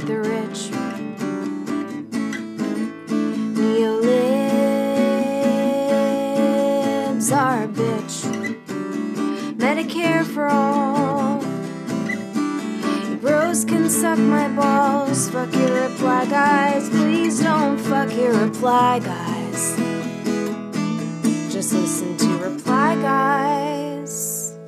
the rich. Neolibs are a bitch. Medicare for all. Bros can suck my balls. Fuck your reply, guys. Please don't fuck your reply, guys. Just listen to reply, guys.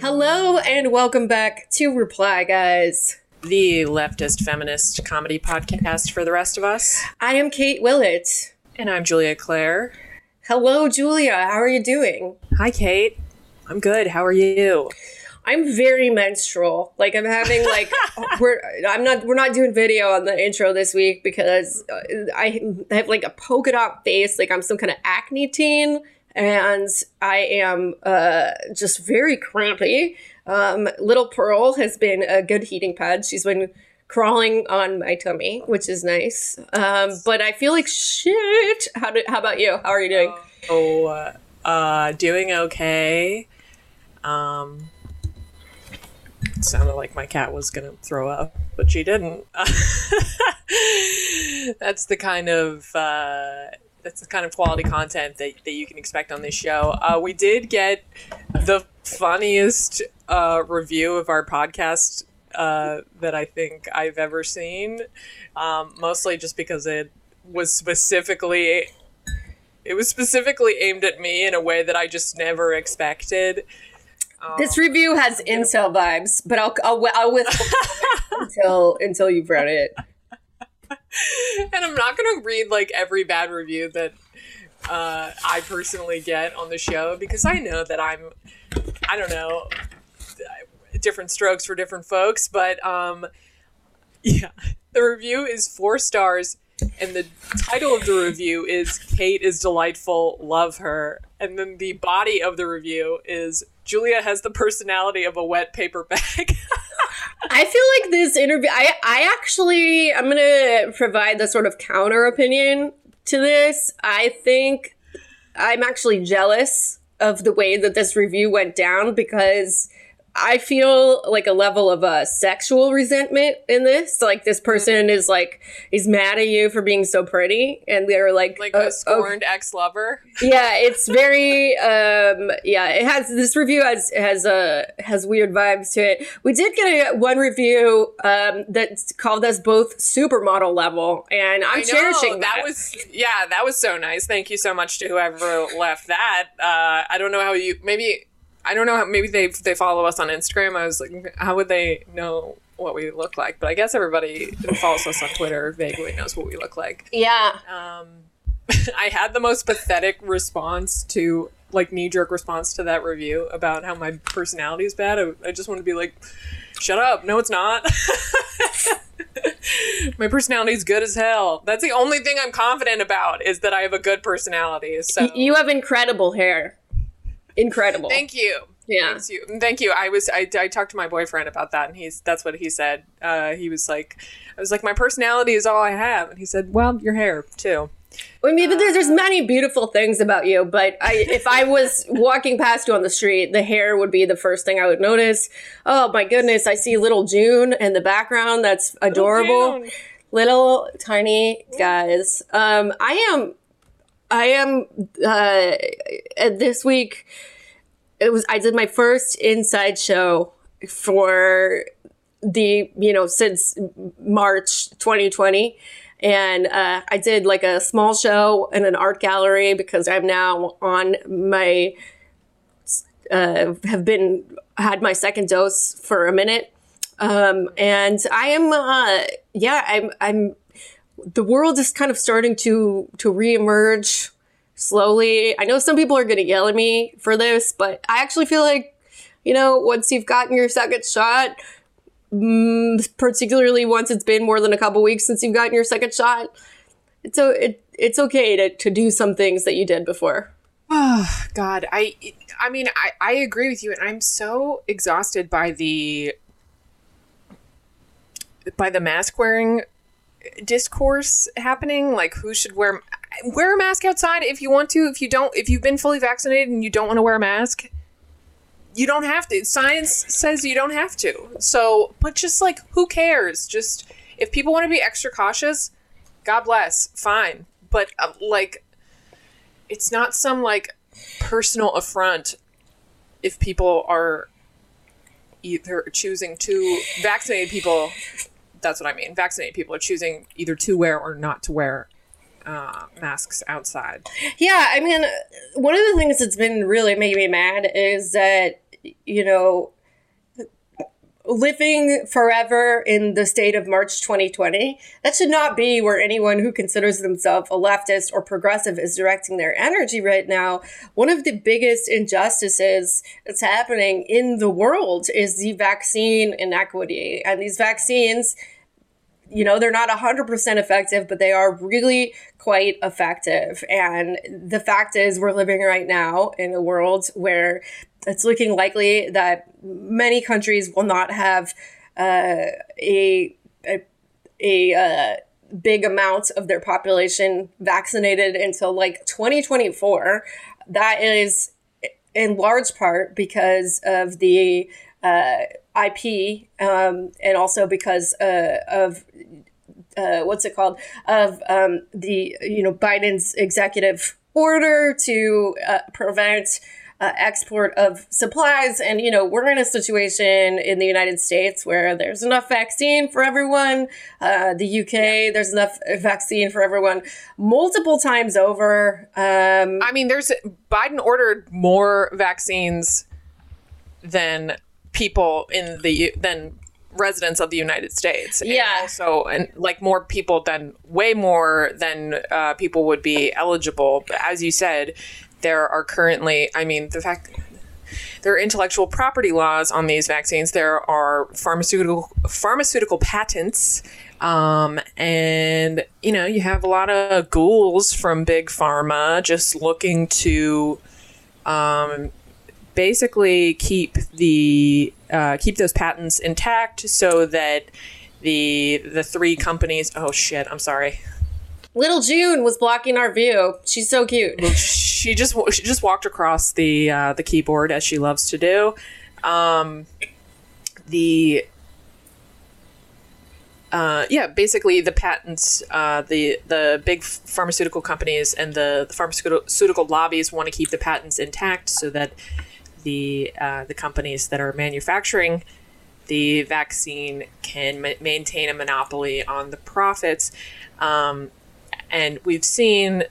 Hello and welcome back to Reply Guys. The leftist feminist comedy podcast for the rest of us. I am Kate Willett. And I'm Julia Claire. Hello, Julia. How are you doing? Hi, Kate. I'm good. How are you? I'm very menstrual. Like I'm having like we're I'm not we're not doing video on the intro this week because I have like a polka dot face, like I'm some kind of acne teen, and I am uh, just very crampy. Um, Little Pearl has been a good heating pad. She's been crawling on my tummy, which is nice. Um, but I feel like shit. How do, How about you? How are you doing? Oh, uh, uh, doing okay. Um, sounded like my cat was gonna throw up, but she didn't. that's the kind of uh, that's the kind of quality content that, that you can expect on this show. Uh, we did get the funniest uh, review of our podcast uh, that I think I've ever seen. Um, mostly just because it was specifically it was specifically aimed at me in a way that I just never expected. This review has incel vibes, but I'll I'll, I'll withhold until until you've read it. and I'm not gonna read like every bad review that uh, I personally get on the show because I know that I'm I don't know different strokes for different folks, but um, yeah, the review is four stars. And the title of the review is Kate is delightful, love her. And then the body of the review is Julia has the personality of a wet paper bag. I feel like this interview. I I actually I'm gonna provide the sort of counter opinion to this. I think I'm actually jealous of the way that this review went down because I feel like a level of uh, sexual resentment in this. Like this person is like is mad at you for being so pretty, and they're like like a scorned ex lover. yeah, it's very um yeah, it has this review has has uh has weird vibes to it. We did get a one review um that called us both supermodel level and I'm know, cherishing that. that was yeah, that was so nice. Thank you so much to whoever left that. Uh, I don't know how you maybe I don't know how maybe they they follow us on Instagram. I was like, how would they know what we look like? But I guess everybody who follows us on Twitter vaguely knows what we look like. yeah. Um, I had the most pathetic response to like knee jerk response to that review about how my personality is bad. I, I just want to be like, shut up. No, it's not. my personality is good as hell. That's the only thing I'm confident about is that I have a good personality. So You have incredible hair. Incredible. thank you. yeah. Thank you. Thank you. I was I, I talked to my boyfriend about that and he's that's what he said. Uh, he was like I was like my personality is all I have and he said, "Well, your hair too." I mean, but there's, there's many beautiful things about you, but I, if I was walking past you on the street, the hair would be the first thing I would notice. Oh my goodness, I see little June in the background. That's adorable. June. Little tiny guys. Um, I am, I am, uh, uh, this week, it was, I did my first inside show for the, you know, since March 2020 and uh, I did like a small show in an art gallery because I'm now on my uh, have been had my second dose for a minute, um, and I am uh, yeah I'm I'm the world is kind of starting to to reemerge slowly. I know some people are going to yell at me for this, but I actually feel like you know once you've gotten your second shot mm, particularly once it's been more than a couple weeks since you've gotten your second shot. It's o- it, it's okay to, to do some things that you did before. Oh God, I I mean I I agree with you, and I'm so exhausted by the by the mask wearing discourse happening. Like who should wear wear a mask outside if you want to. If you don't, if you've been fully vaccinated and you don't want to wear a mask, you don't have to. Science says you don't have to. So, but just like who cares? Just if people want to be extra cautious, God bless, fine. But uh, like, it's not some like personal affront if people are either choosing to vaccinated people. That's what I mean. Vaccinated people are choosing either to wear or not to wear uh, masks outside. Yeah, I mean, one of the things that's been really making me mad is that, you know, living forever in the state of March 2020, that should not be where anyone who considers themselves a leftist or progressive is directing their energy right now. One of the biggest injustices that's happening in the world is the vaccine inequity. And these vaccines, you know, they're not 100% effective, but they are really quite effective. And the fact is, we're living right now in a world where it's looking likely that many countries will not have uh, a, a, a uh, big amount of their population vaccinated until like 2024. That is in large part because of the uh, IP um, and also because uh, of uh, what's it called of um, the you know Biden's executive order to uh, prevent uh, export of supplies. And, you know, we're in a situation in the United States where there's enough vaccine for everyone. Uh, the UK, yeah. there's enough vaccine for everyone multiple times over. Um, I mean, there's Biden ordered more vaccines than people in the, than residents of the United States. And yeah. Also, and like more people than way more than uh, people would be eligible. But as you said, there are currently, I mean, the fact there are intellectual property laws on these vaccines. There are pharmaceutical pharmaceutical patents, um, and you know you have a lot of ghouls from big pharma just looking to um, basically keep the uh, keep those patents intact so that the the three companies. Oh shit! I'm sorry. Little June was blocking our view. She's so cute. She just she just walked across the uh, the keyboard as she loves to do. Um, the uh, yeah, basically the patents, uh, the the big pharmaceutical companies and the, the pharmaceutical lobbies want to keep the patents intact so that the uh, the companies that are manufacturing the vaccine can ma- maintain a monopoly on the profits. Um, and we've seen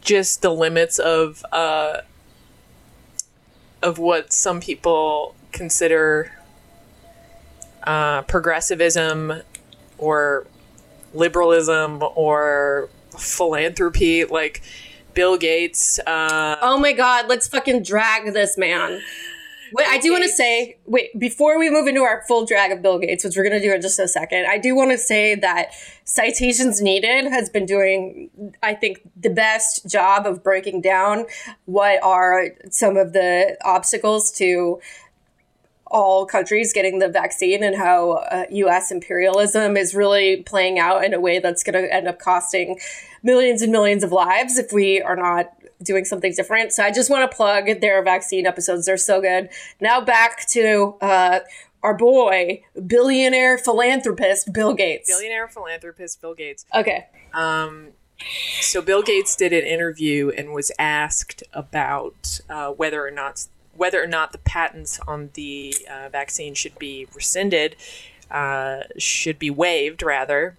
just the limits of uh, of what some people consider uh, progressivism or liberalism or philanthropy, like Bill Gates. Uh, oh my God, let's fucking drag this man. Wait, I do want to say, wait, before we move into our full drag of Bill Gates, which we're going to do in just a second, I do want to say that Citations Needed has been doing, I think, the best job of breaking down what are some of the obstacles to all countries getting the vaccine and how uh, US imperialism is really playing out in a way that's going to end up costing millions and millions of lives if we are not doing something different. So I just want to plug their vaccine episodes. They're so good. Now back to uh, our boy, billionaire philanthropist Bill Gates. Billionaire philanthropist Bill Gates. Okay. Um, so Bill Gates did an interview and was asked about uh, whether or not whether or not the patents on the uh, vaccine should be rescinded, uh, should be waived rather.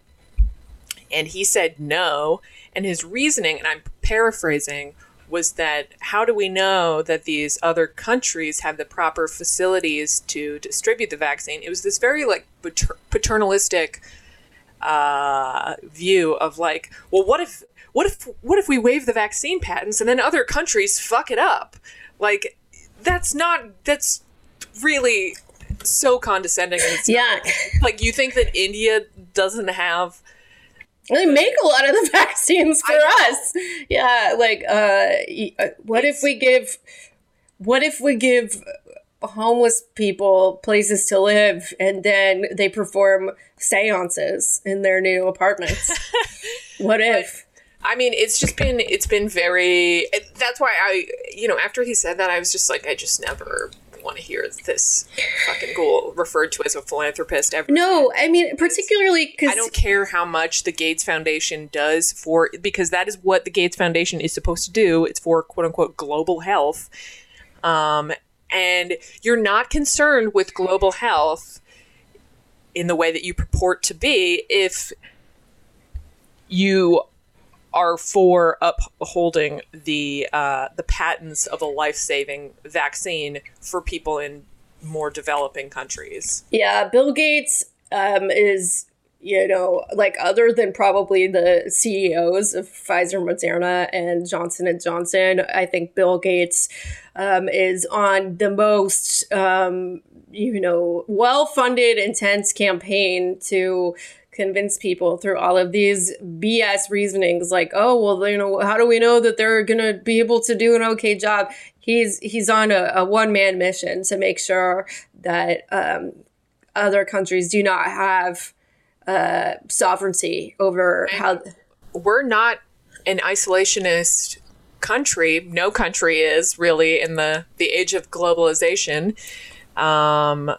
And he said no. And his reasoning, and I'm paraphrasing, was that how do we know that these other countries have the proper facilities to distribute the vaccine? It was this very like paternalistic uh, view of like, well, what if, what if, what if we waive the vaccine patents and then other countries fuck it up? Like, that's not. That's really so condescending. yeah, like you think that India doesn't have they make a lot of the vaccines for us. Yeah, like uh, uh what if we give what if we give homeless people places to live and then they perform seances in their new apartments? what if? I mean, it's just been it's been very that's why I you know, after he said that I was just like I just never want to hear this fucking ghoul referred to as a philanthropist ever. No, I mean particularly because I don't care how much the Gates Foundation does for because that is what the Gates Foundation is supposed to do. It's for quote unquote global health. Um, and you're not concerned with global health in the way that you purport to be if you are for upholding the uh, the patents of a life saving vaccine for people in more developing countries. Yeah, Bill Gates um, is you know like other than probably the CEOs of Pfizer, Moderna, and Johnson and Johnson. I think Bill Gates um, is on the most um, you know well funded, intense campaign to convince people through all of these BS reasonings like oh well you know how do we know that they're going to be able to do an okay job he's he's on a, a one man mission to make sure that um, other countries do not have uh, sovereignty over how We're not an isolationist country. No country is really in the the age of globalization. Um,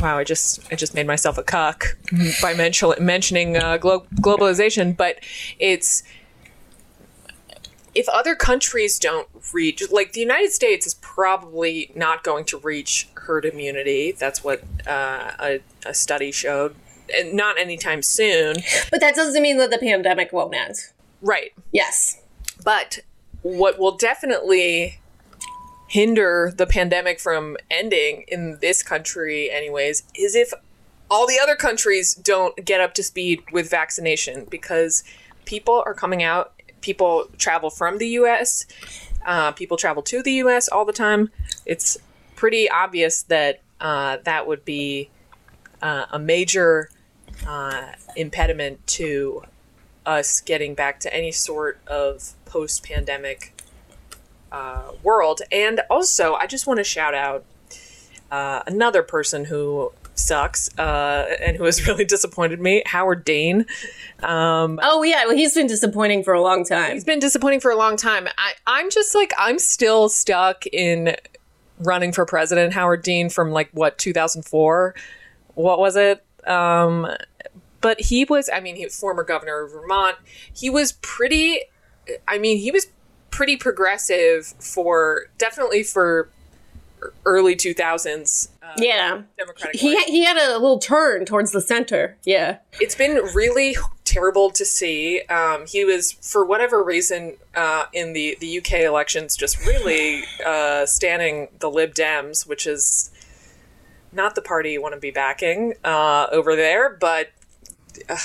wow, I just I just made myself a cuck by mention, mentioning uh, glo- globalization, but it's if other countries don't reach, like the United States is probably not going to reach herd immunity. That's what uh, a, a study showed, and not anytime soon. but that doesn't mean that the pandemic won't end Right. yes But what will definitely hinder the pandemic from ending in this country, anyways, is if all the other countries don't get up to speed with vaccination because people are coming out, people travel from the US, uh, people travel to the US all the time. It's pretty obvious that uh, that would be uh, a major uh, impediment to us getting back to any sort of post pandemic uh, world. And also, I just want to shout out uh, another person who sucks uh, and who has really disappointed me Howard Dean. Um, oh yeah well he's been disappointing for a long time He's been disappointing for a long time. I, I'm just like, I'm still stuck in running for president. Howard Dean from like what, 2004? What was it? Um, but he was, I mean, he was former governor of Vermont. He was pretty, I mean, he was pretty progressive for definitely for early 2000s. Uh, yeah Democratic he, Party. he had a little turn towards the center yeah it's been really terrible to see. Um, he was, for whatever reason, uh, in the, the UK elections, just really uh, standing the Lib Dems, which is not the party you want to be backing uh, over there. But ugh,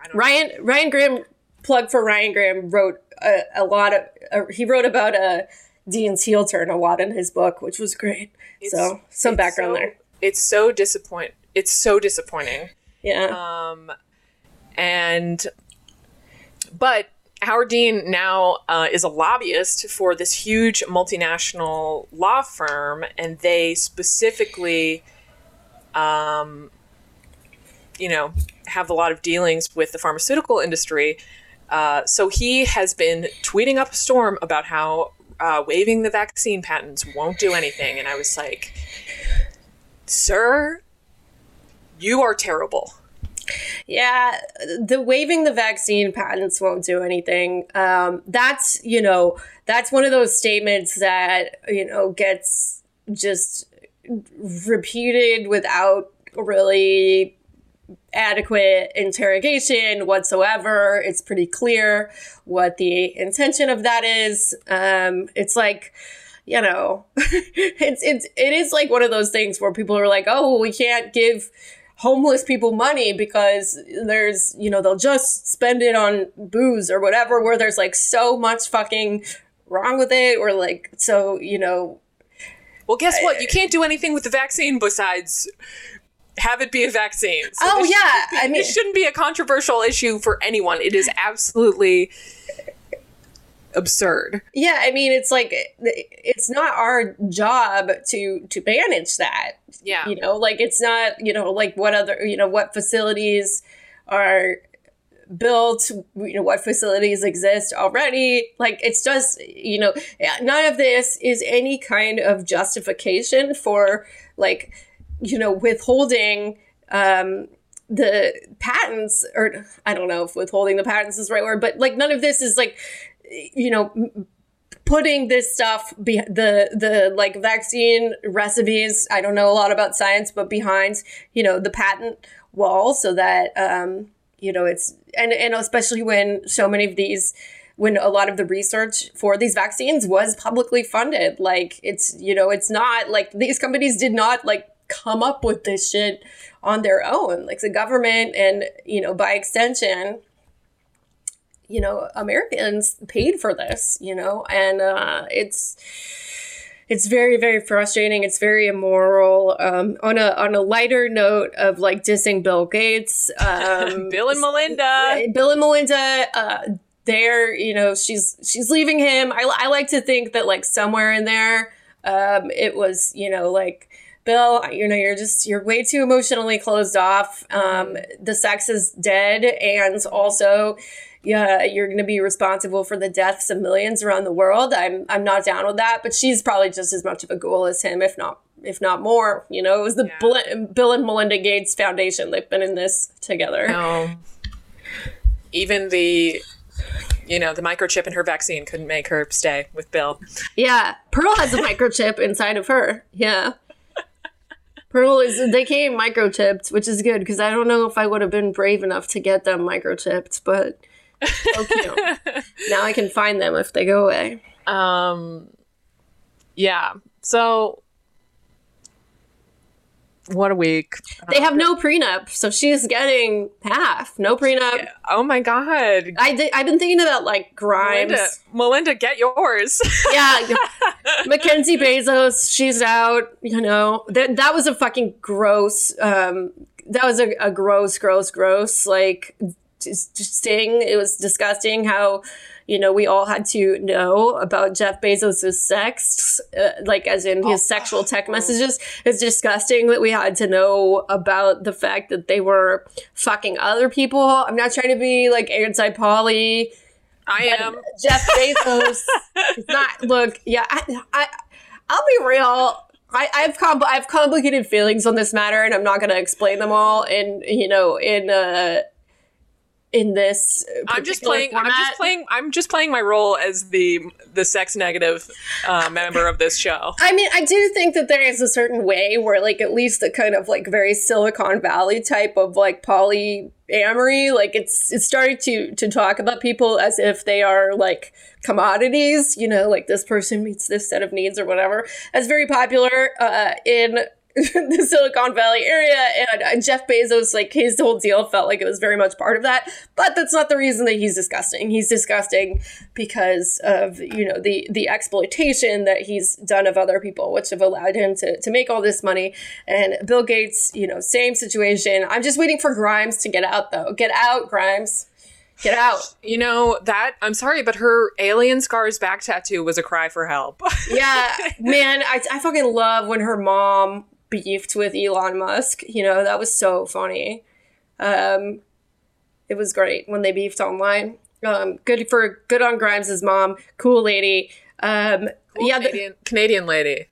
I don't Ryan Ryan Grim plug for Ryan Grim wrote a, a lot of uh, he wrote about uh, Dean's heel turn a lot in his book, which was great. so some background so- there. It's so disappoint. It's so disappointing. Yeah, Um, and but Howard Dean now uh, is a lobbyist for this huge multinational law firm, and they specifically, um, you know, have a lot of dealings with the pharmaceutical industry. Uh, so he has been tweeting up a storm about how uh, waiving the vaccine patents won't do anything, and I was like, "Sir, you are terrible." yeah. The waiving the vaccine patents won't do anything. Um, that's you know that's one of those statements that you know gets just repeated without really adequate interrogation whatsoever. It's pretty clear what the intention of that is. Um, it's like, you know, it's it's it is like one of those things where people are like, oh, we can't give homeless people money because there's you know they'll just spend it on booze or whatever where there's like so much fucking wrong with it or like so you know Well, guess what? You can't do anything with the vaccine besides have it be a vaccine. So Oh, yeah, be- I mean- this shouldn't be a controversial issue for anyone. It is absolutely absurd. Yeah, I mean, it's like it's not our job to to manage that. Yeah. You know, like it's not, you know, like what other, you know, what facilities are built, you know, what facilities exist already. Like it's just, you know, none of this is any kind of justification for like, you know, withholding um, the patents, or I don't know if withholding the patents is the right word, but like none of this is like, you know, putting this stuff be the the like vaccine recipes i don't know a lot about science but behind you know the patent wall so that um you know it's and and especially when so many of these when a lot of the research for these vaccines was publicly funded like it's you know it's not like these companies did not like come up with this shit on their own. Like the government and you know by extension you know americans paid for this you know? And uh it's it's very very frustrating. It's very immoral. Um, on a on a lighter note of like dissing bill gates um, bill and melinda. Bill and melinda uh, there you know she's she's leaving him. I, I like to think that like somewhere in there um, it was you know like bill you know you're just you're way too emotionally closed off um, the sex is dead and also yeah, you're going to be responsible for the deaths of millions around the world. I'm I'm not down with that, but she's probably just as much of a ghoul as him, if not if not more. You know, it was the yeah. Bill, Bill and Melinda Gates Foundation. They've been in this together. No. Even the you know, the microchip in her vaccine couldn't make her stay with Bill. Yeah. Pearl has a microchip inside of her. Yeah. Pearl is they came microchipped, which is good because I don't know if I would have been brave enough to get them microchipped, but so now I can find them if they go away. Um, yeah. So what a week. They have no prenup, so she's getting half. No prenup. Yeah. Oh my god. I did, I've been thinking about like Grimes. Melinda, Melinda get yours. yeah. Mackenzie Bezos, she's out, you know. That that was a fucking gross um that was a, a gross, gross, gross like sting. It was disgusting how, you know, we all had to know about Jeff Bezos' sex, uh, like as in his oh, sexual text messages. It's disgusting that we had to know about the fact that they were fucking other people. I'm not trying to be like anti poly. I am. Jeff Bezos is not, look, yeah, I, I, I'll be real. I, I've com- I've complicated feelings on this matter, and I'm not going to explain them all in you know in uh, in this i'm just playing format. i'm just playing i'm just playing my role as the the sex negative uh, member of this show i mean i do think that there is a certain way where like at least the kind of like very silicon valley type of like polyamory like it's it's starting to to talk about people as if they are like commodities you know like this person meets this set of needs or whatever that's very popular uh, in the Silicon Valley area, and uh, Jeff Bezos, like his whole deal felt like it was very much part of that. But that's not the reason that he's disgusting. He's disgusting because of you know the the exploitation that he's done of other people, which have allowed him to to make all this money. And Bill Gates, you know, same situation. I'm just waiting for Grimes to get out, though. Get out, Grimes. Get out. You know, that, I'm sorry, but her alien scars back tattoo was a cry for help. yeah, man, I, I fucking love when her mom beefed with Elon Musk. You know, that was so funny. Um, it was great when they beefed online. Um, good for good on Grimes' mom, cool lady. Um, cool yeah, Canadian, the, Canadian lady.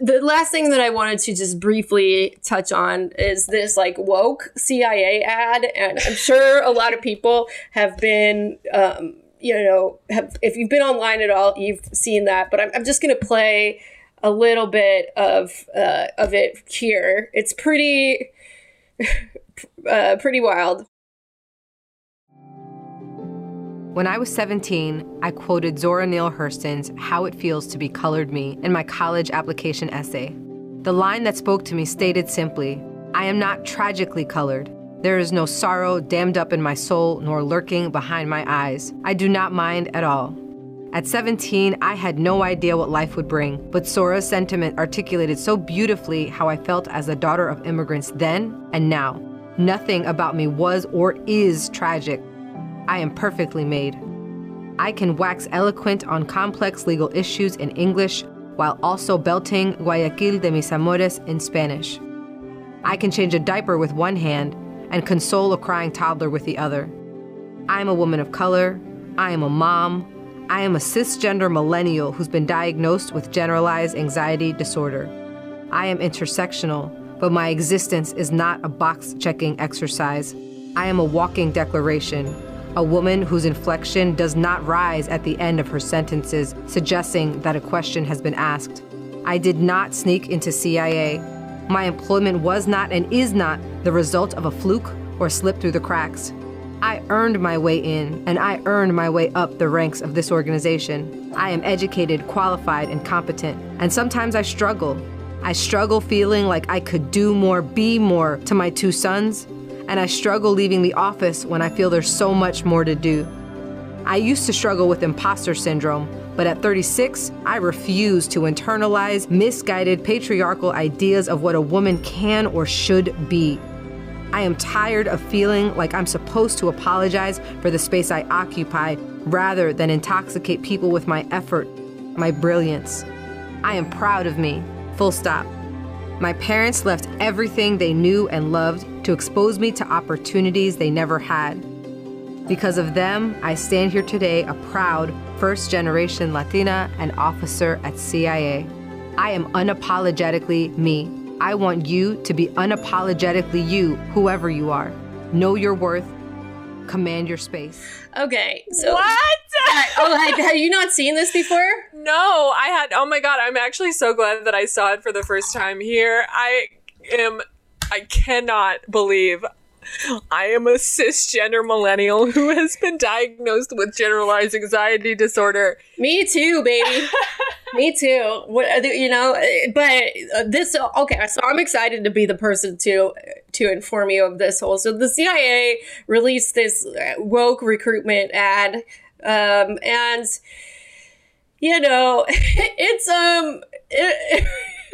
The last thing that I wanted to just briefly touch on is this like woke CIA ad, and I'm sure a lot of people have been. Um, you know, have, if you've been online at all, you've seen that. But I'm, I'm just going to play a little bit of uh, of it here. It's pretty uh, pretty wild. When I was 17, I quoted Zora Neale Hurston's How It Feels to Be Colored Me in my college application essay. The line that spoke to me stated simply I am not tragically colored. There is no sorrow dammed up in my soul nor lurking behind my eyes. I do not mind at all. At 17, I had no idea what life would bring, but Zora's sentiment articulated so beautifully how I felt as a daughter of immigrants then and now. Nothing about me was or is tragic. I am perfectly made. I can wax eloquent on complex legal issues in English while also belting Guayaquil de mis amores in Spanish. I can change a diaper with one hand and console a crying toddler with the other. I am a woman of color. I am a mom. I am a cisgender millennial who's been diagnosed with generalized anxiety disorder. I am intersectional, but my existence is not a box checking exercise. I am a walking declaration, a woman whose inflection does not rise at the end of her sentences, suggesting that a question has been asked. I did not sneak into CIA. My employment was not and is not the result of a fluke or slip through the cracks. I earned my way in, and I earned my way up the ranks of this organization. I am educated, qualified, and competent, and sometimes I struggle. I struggle feeling like I could do more, be more to my two sons, and I struggle leaving the office when I feel there's so much more to do. I used to struggle with imposter syndrome, but at 36, I refuse to internalize misguided patriarchal ideas of what a woman can or should be. I am tired of feeling like I'm supposed to apologize for the space I occupy rather than intoxicate people with my effort, my brilliance. I am proud of me, full stop. My parents left everything they knew and loved to expose me to opportunities they never had. Because of them, I stand here today a proud first generation Latina and officer at CIA. I am unapologetically me. I want you to be unapologetically you, whoever you are. Know your worth, command your space. Okay, so what? oh, have, have you not seen this before? No, I had. Oh my god, I'm actually so glad that I saw it for the first time here. I am. I cannot believe I am a cisgender millennial who has been diagnosed with generalized anxiety disorder. Me too, baby. Me too. What you know, but uh, this okay. So I'm excited to be the person to to inform you of this whole. So the CIA released this woke recruitment ad, um, and you know, it's um. It,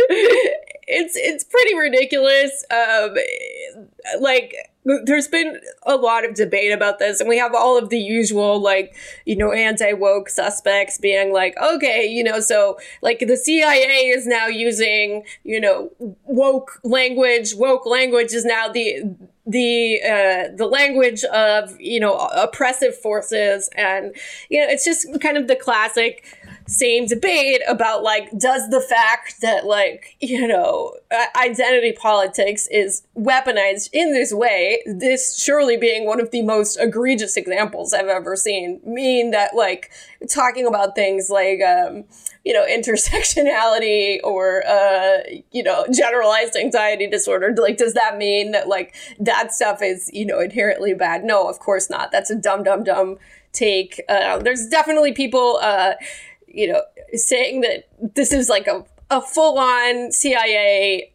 it's it's pretty ridiculous. Um, like there's been a lot of debate about this and we have all of the usual like you know anti-woke suspects being like okay you know so like the cia is now using you know woke language woke language is now the the uh, the language of you know oppressive forces and you know it's just kind of the classic same debate about like does the fact that like you know identity politics is weaponized in this way this surely being one of the most egregious examples i've ever seen mean that like talking about things like um you know intersectionality or uh you know generalized anxiety disorder like does that mean that like that stuff is you know inherently bad? No of course not. That's a dumb dumb dumb take. Uh, there's definitely people uh you know, saying that this is like a, a full on CIA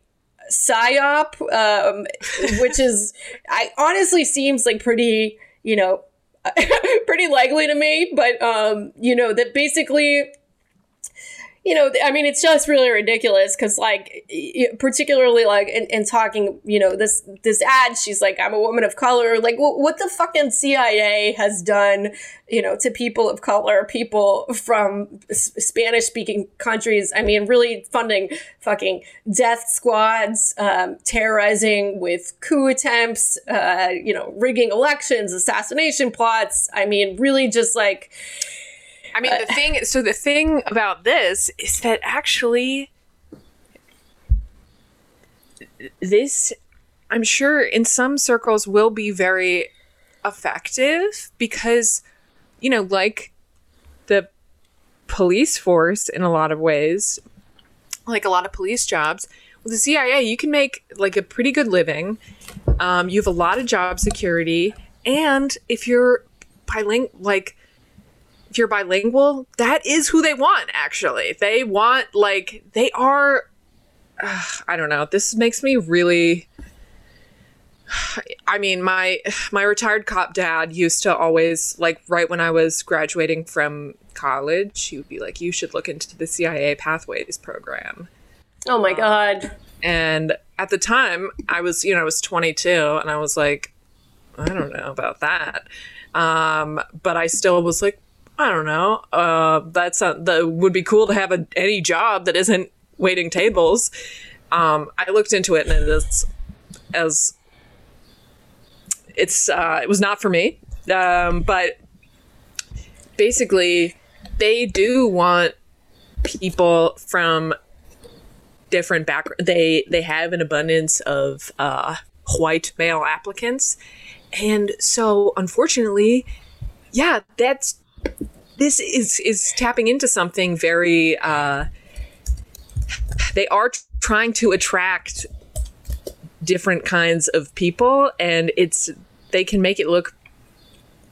psyop, um, which is, I honestly seems like pretty, you know, pretty likely to me. But, um, you know, that basically you know, I mean, it's just really ridiculous because, like, particularly like in, in, talking, you know, this this ad, she's like, "I'm a woman of color." Like, w- what the fucking CIA has done, you know, to people of color, people from s- Spanish speaking countries. I mean, really funding fucking death squads, um, terrorizing with coup attempts, uh, you know, rigging elections, assassination plots. I mean, really just like I mean, the thing. So the thing about this is that actually, this, I'm sure, in some circles, will be very effective because, you know, like the police force in a lot of ways, like a lot of police jobs. With the CIA, you can make like a pretty good living. Um, you have a lot of job security, and if you're bilingual, like if you're bilingual, that is who they want, actually. They want, like, they are. Uh, I don't know. This makes me really. I mean, my my retired cop dad used to always like right when I was graduating from college, he would be like, "You should look into the CIA Pathways program." Oh my god! And at the time, I was you know I was 22, and I was like, I don't know about that. Um, but I still was like, I don't know. Uh, that's a, that would be cool to have a, any job that isn't waiting tables. Um, I looked into it and it is as it's uh, it was not for me. Um, but basically, they do want people from different background. They they have an abundance of uh, white male applicants, and so unfortunately, yeah, that's this is is tapping into something very. Uh, they are t- trying to attract different kinds of people, and it's they can make it look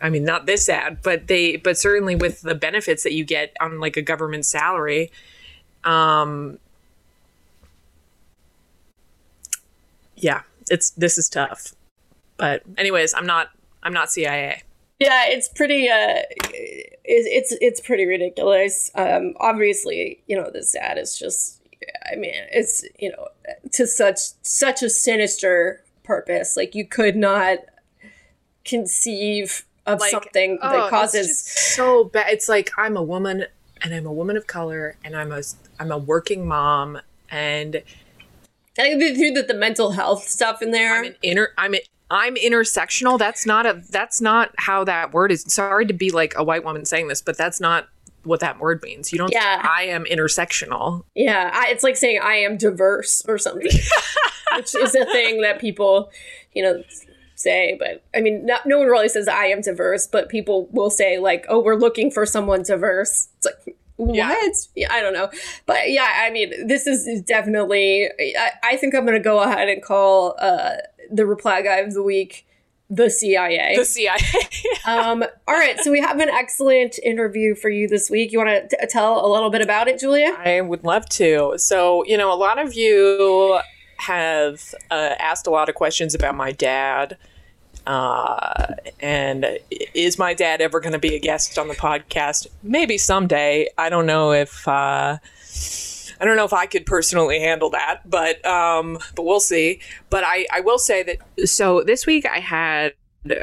I mean, not this ad, but they, but certainly with the benefits that you get on like a government salary, um, yeah, it's this is tough. But anyways, I'm not, I'm not CIA. Yeah, it's pretty. Uh, it's it's pretty ridiculous. Um, obviously, you know, this ad is just. I mean, it's you know, to such such a sinister purpose. Like you could not conceive of Like, something oh, that causes so bad. It's like I'm a woman and I'm a woman of color and I'm a I'm a working mom and I think they threw the, the mental health stuff in there. I'm an inner I'm a, I'm intersectional. That's not a that's not how that word is. Sorry to be like a white woman saying this, but that's not what that word means. You don't say, Yeah. I am intersectional. yeah, I, it's like saying I am diverse or something, which is a thing that people, you know, say. But I mean, no, no one really says I am diverse, but people will say like, "Oh, we're looking for someone diverse." It's like. What? Yeah. I don't know. But yeah, I mean, this is definitely. I, I think I'm going to go ahead and call uh, the reply guy of the week the CIA. The CIA. um, all right, so we have an excellent interview for you this week. You want to tell a little bit about it, Julia? I would love to. So, you know, a lot of you have uh, asked a lot of questions about my dad. Uh, and is my dad ever going to be a guest on the podcast? Maybe someday. I don't know if uh, I don't know if I could personally handle that, but um, but we'll see. But I I will say that. So this week I had.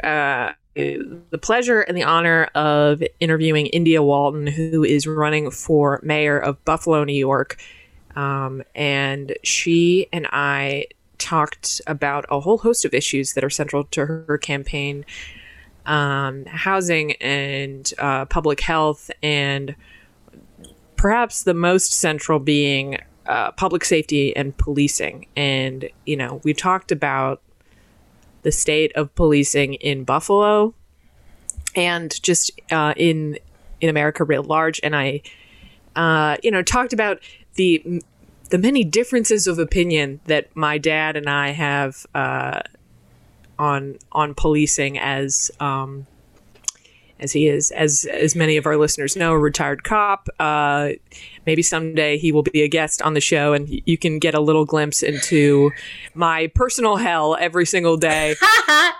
Uh, the pleasure and the honor of interviewing India Walton, who is running for mayor of Buffalo, New York. Um, and she and I talked about a whole host of issues that are central to her, campaign um, housing and uh, public health, and perhaps the most central being uh, public safety and policing. And, you know, we talked about the state of policing in Buffalo and just uh, in in America writ large. And I, uh, you know, talked about the the many differences of opinion that my dad and I have uh, on on policing as um, as he is as as many of our listeners know a retired cop uh, maybe someday he will be a guest on the show and you can get a little glimpse into my personal hell every single day.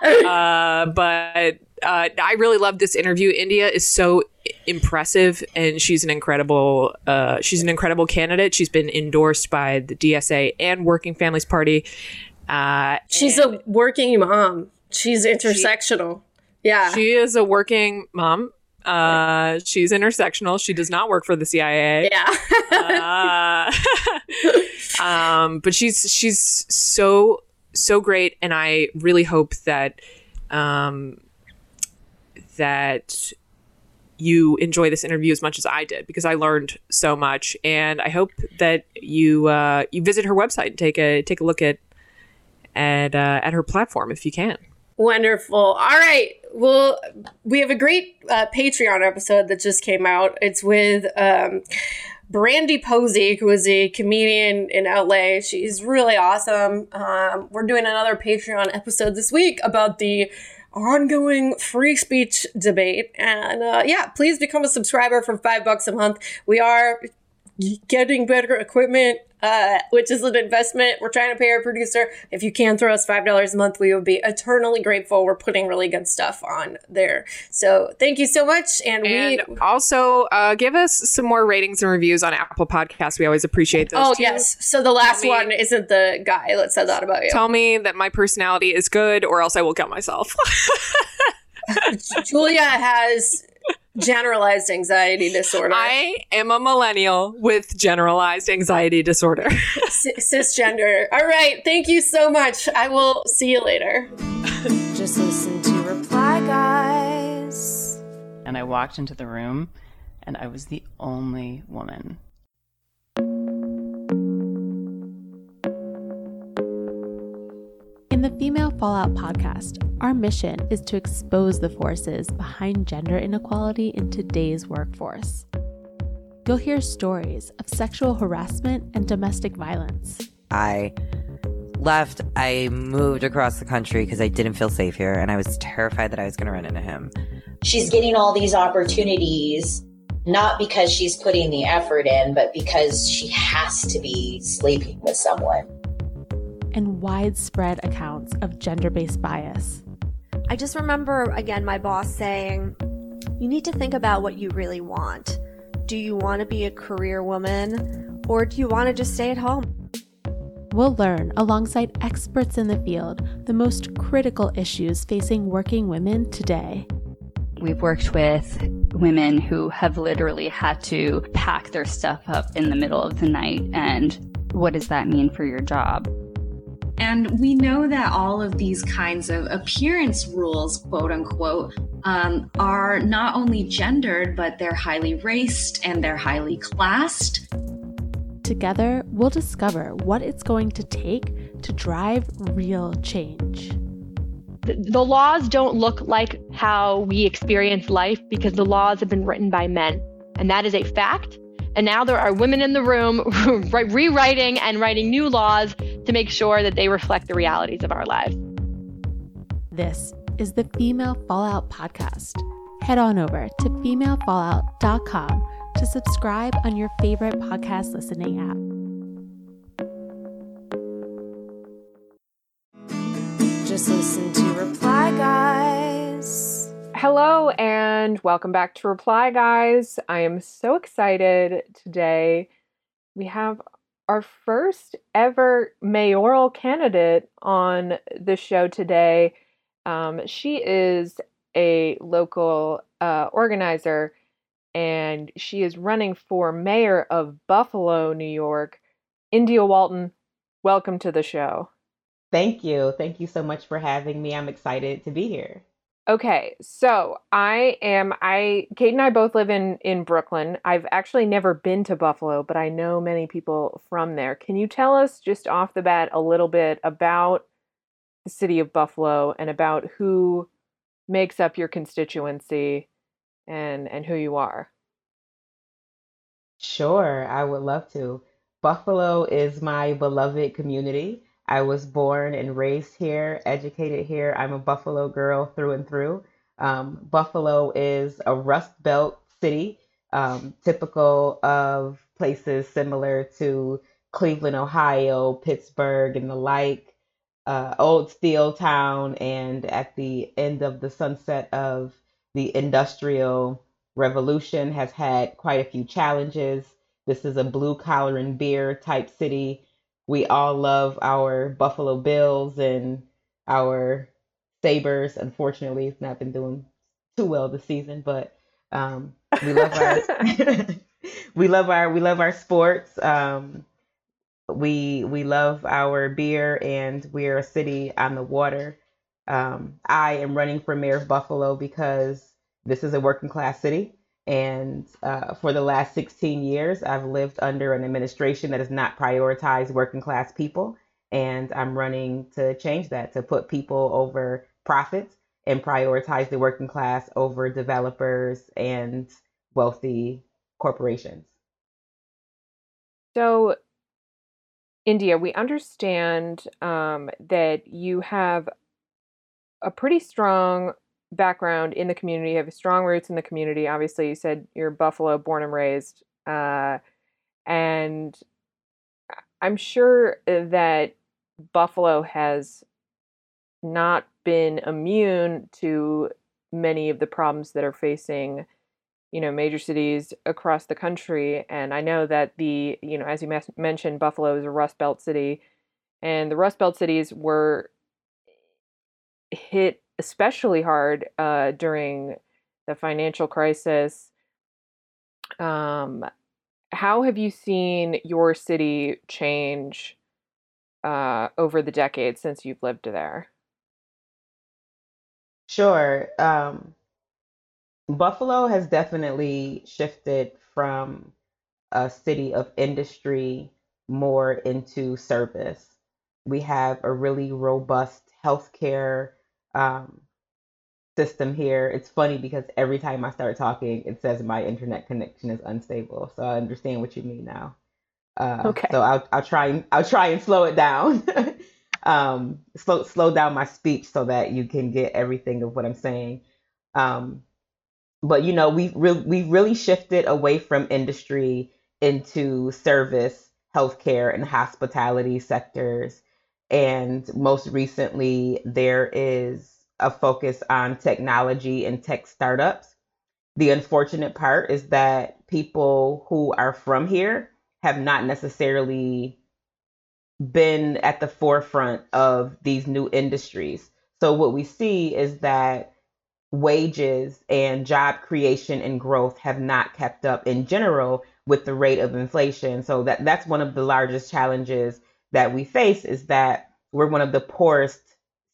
Uh, but uh, I really love this interview. India is so impressive, and she's an incredible. Uh, she's an incredible candidate. She's been endorsed by the DSA and Working Families Party. Uh, She's a working mom. She's intersectional. yeah. she is a working mom. Uh, she's intersectional. She does not work for the CIA. yeah. Uh, um, but she's she's so so great, and I really hope that um, that you enjoy this interview as much as I did because I learned so much, and I hope that you uh, you visit her website and take a take a look at at uh, at her platform if you can. Wonderful. All right. Well, we have a great uh, Patreon episode that just came out. It's with um, Brandy Posey, who is a comedian in LA. She's really awesome. Um, we're doing another Patreon episode this week about the ongoing free speech debate. And uh, yeah, please become a subscriber for five bucks a month. We are getting better equipment, uh, which is an investment. We're trying to pay our producer. If you can throw us five dollars a month, we would be eternally grateful. We're putting really good stuff on there. So thank you so much. And, And we also uh, give us some more ratings and reviews on Apple Podcasts. We always appreciate those. Oh too. yes. So the last me- one isn't the guy that said that about you. Tell me that my personality is good, or else I will kill myself. Julia has generalized anxiety disorder. I am a millennial with generalized anxiety disorder. C- cisgender. All right. Thank you so much. I will see you later. Just listen to Reply Guys. and I walked into the room, and I was the only woman. The Female Fallout podcast, our mission is to expose the forces behind gender inequality in today's workforce. You'll hear stories of sexual harassment and domestic violence. I left, I moved across the country because I didn't feel safe here and I was terrified that I was going to run into him. She's getting all these opportunities not because she's putting the effort in, but because she has to be sleeping with someone. And widespread accounts of gender based bias. I just remember, again, my boss saying, You need to think about what you really want. Do you want to be a career woman or do you want to just stay at home? We'll learn, alongside experts in the field, the most critical issues facing working women today. We've worked with women who have literally had to pack their stuff up in the middle of the night. And what does that mean for your job? And we know that all of these kinds of appearance rules, quote unquote, um, are not only gendered, but they're highly raced and they're highly classed. Together, we'll discover what it's going to take to drive real change. The, the laws don't look like how we experience life because the laws have been written by men. And that is a fact. And now there are women in the room rewriting and writing new laws to make sure that they reflect the realities of our lives. This is the Female Fallout Podcast. Head on over to femalefallout.com to subscribe on your favorite podcast listening app. Just listen to Reply Guys. Hello, and welcome back to Reply Guys. I am so excited today. We have our first ever mayoral candidate on the show today. Um, she is a local uh, organizer and she is running for mayor of Buffalo, New York. India Walton, welcome to the show. Thank you. Thank you so much for having me. I'm excited to be here. Okay, so I am I Kate and I both live in in Brooklyn. I've actually never been to Buffalo, but I know many people from there. Can you tell us just off the bat a little bit about the city of Buffalo and about who makes up your constituency and and who you are? Sure, I would love to. Buffalo is my beloved community. I was born and raised here, educated here. I'm a Buffalo girl through and through. Um, Buffalo is a Rust Belt city, um, typical of places similar to Cleveland, Ohio, Pittsburgh, and the like. Uh, old steel town, and at the end of the sunset of the industrial revolution, has had quite a few challenges. This is a blue collar and beer type city we all love our Buffalo Bills and our Sabres. Unfortunately, it's not been doing too well this season, but um, we love our we love our we love our sports. Um, we we love our beer, and we're a city on the water. Um, I am running for mayor of Buffalo because this is a working class city. And uh, for the last 16 years, I've lived under an administration that has not prioritized working class people. And I'm running to change that, to put people over profits and prioritize the working class over developers and wealthy corporations. So, India, we understand um, that you have a pretty strong background in the community, you have strong roots in the community. Obviously, you said you're Buffalo, born and raised, uh, and I'm sure that Buffalo has not been immune to many of the problems that are facing you know major cities across the country and i know that the you know as you mes- mentioned buffalo is a rust belt city and the rust belt cities were hit especially hard uh, during the financial crisis. Um, how have you seen your city change uh, over the decades since you've lived there? Sure. Um, Buffalo has definitely shifted from a city of industry more into service. We have a really robust healthcare um, system here. It's funny because every time I start talking, it says my internet connection is unstable. So I understand what you mean now. Uh, Okay. So I'll I'll try and I'll try and slow it down. um, slow slow down my speech so that you can get everything of what I'm saying. Um, but you know we really we really shifted away from industry into service, healthcare, and hospitality sectors. And most recently, there is a focus on technology and tech startups. The unfortunate part is that people who are from here have not necessarily been at the forefront of these new industries. So, what we see is that wages and job creation and growth have not kept up in general with the rate of inflation. So that that's one of the largest challenges that we face is that we're one of the poorest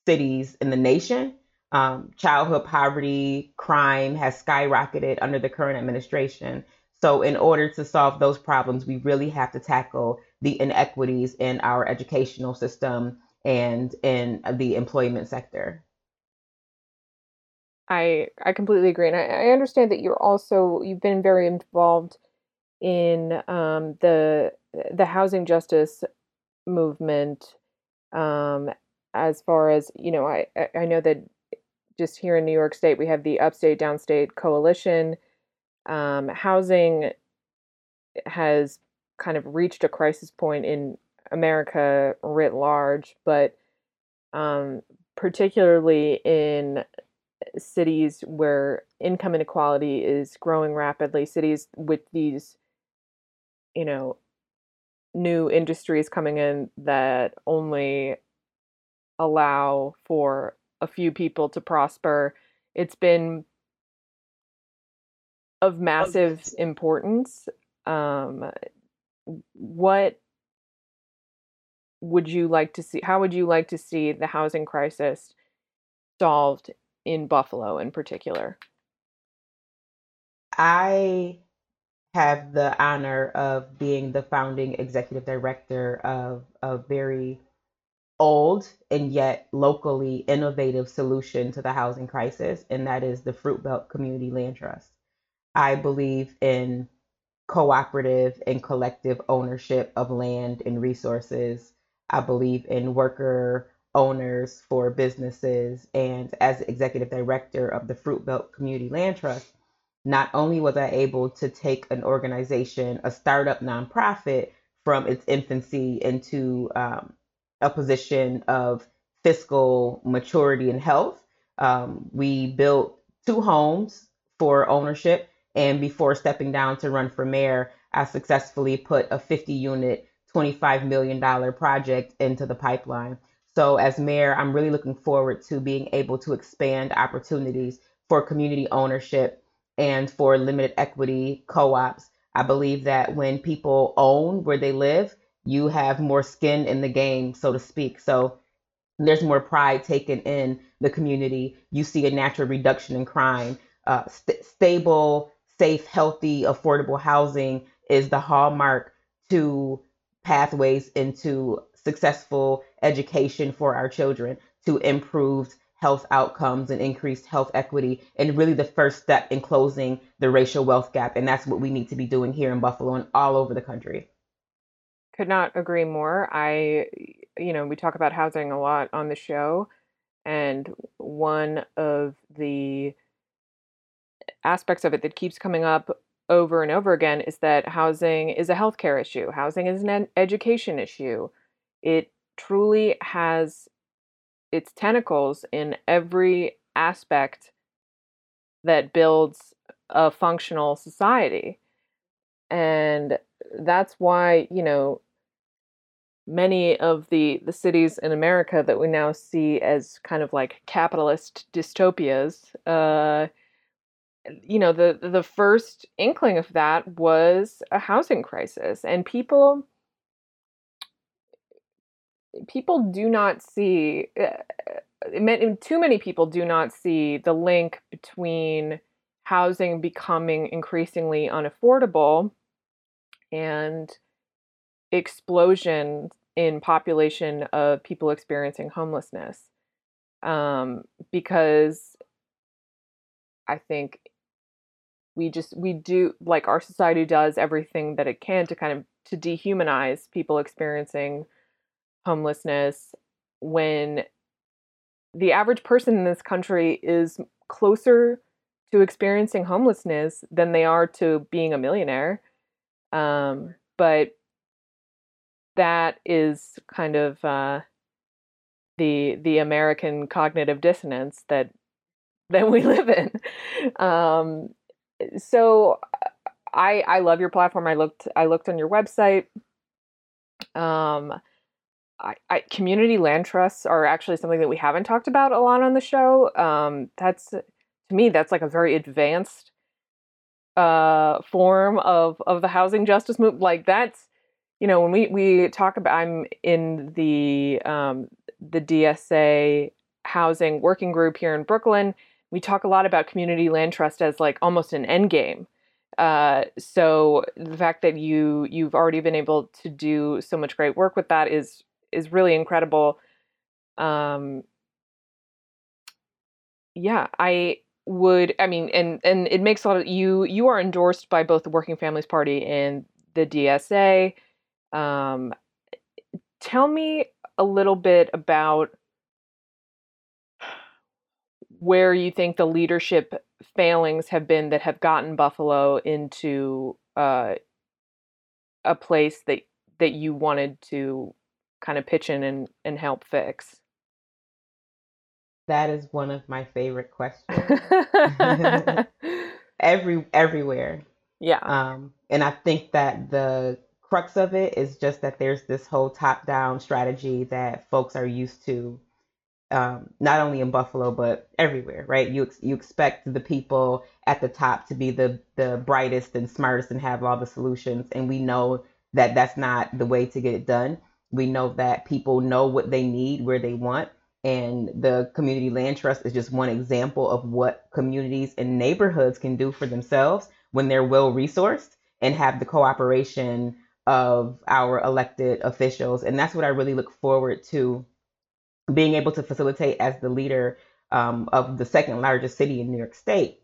cities in the nation. Um, childhood poverty, crime has skyrocketed under the current administration. So, in order to solve those problems, we really have to tackle the inequities in our educational system and in the employment sector. I I completely agree, and I, I understand that you're also you've been very involved in um, the the housing justice movement. Um, as far as you know, I I know that just here in New York State we have the Upstate Downstate Coalition. Um, housing has kind of reached a crisis point in America writ large, but um, particularly in cities where income inequality is growing rapidly, cities with these, you know, new industries coming in that only allow for a few people to prosper. It's been of massive importance. Um, what would you like to see? How would you like to see the housing crisis solved in Buffalo in particular? I have the honor of being the founding executive director of a very old and yet locally innovative solution to the housing crisis, and that is the Fruit Belt Community Land Trust. I believe in cooperative and collective ownership of land and resources. I believe in worker owners for businesses. And as executive director of the Fruit Belt Community Land Trust, not only was I able to take an organization, a startup nonprofit, from its infancy into um, a position of fiscal maturity and health. Um, we built two homes for ownership. And before stepping down to run for mayor, I successfully put a 50 unit, $25 million project into the pipeline. So, as mayor, I'm really looking forward to being able to expand opportunities for community ownership and for limited equity co ops. I believe that when people own where they live, you have more skin in the game, so to speak. So, there's more pride taken in the community. You see a natural reduction in crime. Uh, st- stable, safe, healthy, affordable housing is the hallmark to pathways into successful education for our children, to improved health outcomes and increased health equity, and really the first step in closing the racial wealth gap. And that's what we need to be doing here in Buffalo and all over the country. Could not agree more. I, you know, we talk about housing a lot on the show, and one of the aspects of it that keeps coming up over and over again is that housing is a healthcare issue. Housing is an education issue. It truly has its tentacles in every aspect that builds a functional society. And that's why, you know, many of the the cities in America that we now see as kind of like capitalist dystopias, uh, you know, the the first inkling of that was a housing crisis, and people people do not see uh, too many people do not see the link between housing becoming increasingly unaffordable and explosion in population of people experiencing homelessness. Um, because I think we just we do like our society does everything that it can to kind of to dehumanize people experiencing homelessness when the average person in this country is closer to experiencing homelessness than they are to being a millionaire um, but that is kind of uh, the the American cognitive dissonance that that we live in. Um, so I I love your platform. I looked I looked on your website. Um, I, I, community land trusts are actually something that we haven't talked about a lot on the show. Um, that's to me that's like a very advanced uh, form of of the housing justice movement. Like that's you know when we we talk about I'm in the um, the DSA housing working group here in Brooklyn. We talk a lot about community land trust as like almost an end game. Uh, so the fact that you you've already been able to do so much great work with that is is really incredible. Um, yeah, I would. I mean, and and it makes a lot of you. You are endorsed by both the Working Families Party and the DSA. Um, tell me a little bit about where you think the leadership failings have been that have gotten Buffalo into uh, a place that that you wanted to kind of pitch in and, and help fix? That is one of my favorite questions. Every everywhere. Yeah. Um, and I think that the crux of it is just that there's this whole top down strategy that folks are used to um, not only in Buffalo but everywhere, right? You you expect the people at the top to be the the brightest and smartest and have all the solutions, and we know that that's not the way to get it done. We know that people know what they need, where they want, and the community land trust is just one example of what communities and neighborhoods can do for themselves when they're well resourced and have the cooperation of our elected officials. And that's what I really look forward to being able to facilitate as the leader um, of the second largest city in New York State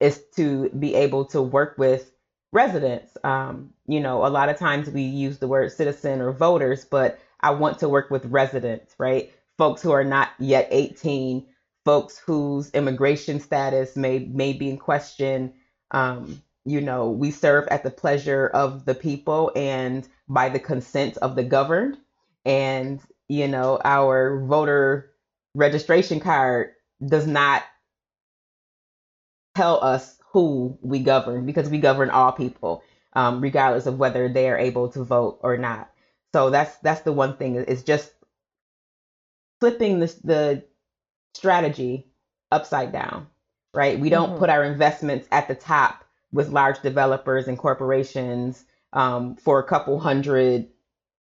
is to be able to work with residents. Um, you know, a lot of times we use the word citizen or voters, but I want to work with residents, right? Folks who are not yet 18, folks whose immigration status may may be in question. Um, you know, we serve at the pleasure of the people and by the consent of the governed. And, you know, our voter registration card does not tell us who we govern because we govern all people, um, regardless of whether they are able to vote or not. So that's that's the one thing is just flipping the the strategy upside down, right? We don't mm-hmm. put our investments at the top with large developers and corporations um, for a couple hundred